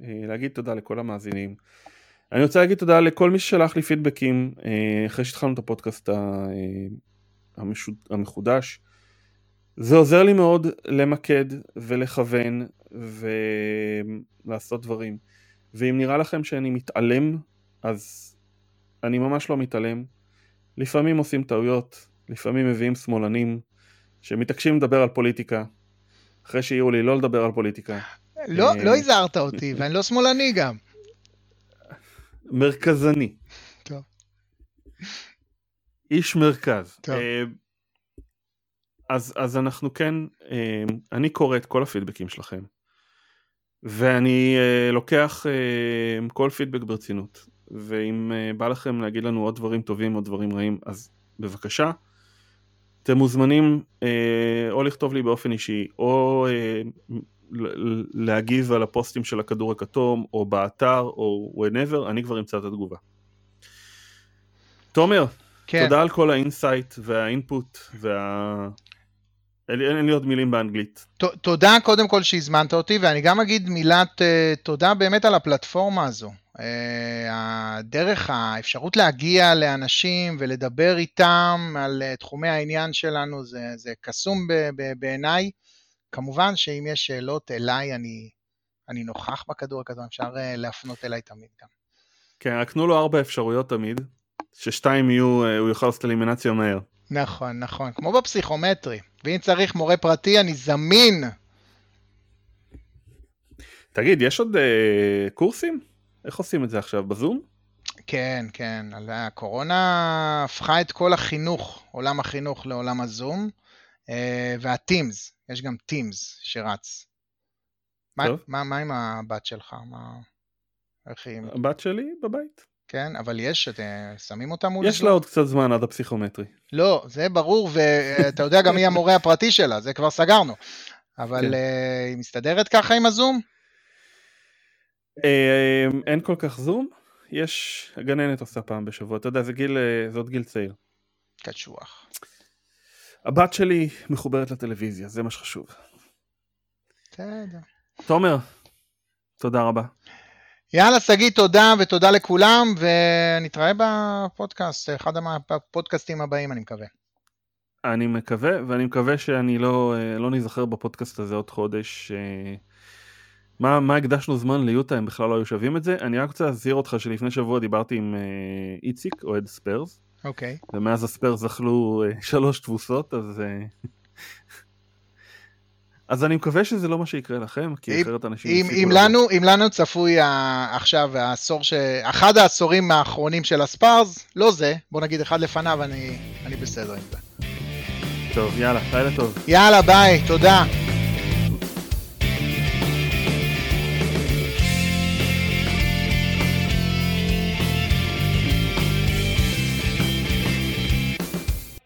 להגיד תודה לכל המאזינים. אני רוצה להגיד תודה לכל מי ששלח לי פידבקים אה, אחרי שהתחלנו את הפודקאסט אה, המחודש. זה עוזר לי מאוד למקד ולכוון ולעשות דברים. ואם נראה לכם שאני מתעלם, אז אני ממש לא מתעלם. לפעמים עושים טעויות, לפעמים מביאים שמאלנים שמתעקשים לדבר על פוליטיקה, אחרי שהעירו לי לא לדבר על פוליטיקה. לא, אה, לא הזהרת אותי, ואני לא שמאלני גם. מרכזני. טוב. איש מרכז. טוב. אה, אז, אז אנחנו כן, אה, אני קורא את כל הפידבקים שלכם, ואני לוקח כל פידבק ברצינות, ואם בא לכם להגיד לנו עוד דברים טובים או דברים רעים, אז בבקשה. אתם מוזמנים או לכתוב לי באופן אישי, או להגיב על הפוסטים של הכדור הכתום, או באתר, או whenever, אני כבר אמצא את התגובה. תומר, כן. תודה על כל ה insight וה input וה... אין לי עוד מילים באנגלית. תודה קודם כל שהזמנת אותי, ואני גם אגיד מילת אה, תודה באמת על הפלטפורמה הזו. אה, הדרך, האפשרות להגיע לאנשים ולדבר איתם על אה, תחומי העניין שלנו זה, זה קסום בעיניי. כמובן שאם יש שאלות אליי, אני, אני נוכח בכדור הכדור, אפשר להפנות אליי תמיד גם. כן, רק תנו לו ארבע אפשרויות תמיד, ששתיים יהיו, הוא יוכל לעשות אלימינציה מהר. נכון, נכון, כמו בפסיכומטרי. ואם צריך מורה פרטי, אני זמין. תגיד, יש עוד אה, קורסים? איך עושים את זה עכשיו, בזום? כן, כן. הקורונה הפכה את כל החינוך, עולם החינוך לעולם הזום, אה, והטימס, יש גם טימס שרץ. מה, מה, מה עם הבת שלך? מה... איך היא... הבת שלי בבית. כן, אבל יש, שמים אותה מול... יש לה עוד קצת זמן עד הפסיכומטרי. לא, זה ברור, ואתה יודע גם מי המורה הפרטי שלה, זה כבר סגרנו. אבל כן. אה, היא מסתדרת ככה עם הזום? אה, אין כל כך זום, יש, הגננת עושה פעם בשבוע, אתה יודע, זה גיל, אה, זה עוד גיל צעיר. קשוח. הבת שלי מחוברת לטלוויזיה, זה מה שחשוב. בסדר. תומר, תודה רבה. יאללה, שגיא, תודה ותודה לכולם, ונתראה בפודקאסט, אחד הפודקאסטים הבאים, אני מקווה. אני מקווה, ואני מקווה שאני לא, לא נזכר בפודקאסט הזה עוד חודש. אה, מה, מה הקדשנו זמן ליוטה, הם בכלל לא היו שווים את זה. אני רק רוצה להזהיר אותך שלפני שבוע דיברתי עם אה, איציק, אוהד ספרס. אוקיי. אוקיי. ומאז הספרס אכלו אה, שלוש תבוסות, אז... אז אני מקווה שזה לא מה שיקרה לכם, כי אם, אחרת אנשים... אם, אם, לנו, אם לנו צפוי עכשיו העשור ש... אחד העשורים האחרונים של הספרס, לא זה, בוא נגיד אחד לפניו, אני, אני בסדר עם זה. טוב, יאללה, לילה טוב. יאללה, ביי, תודה.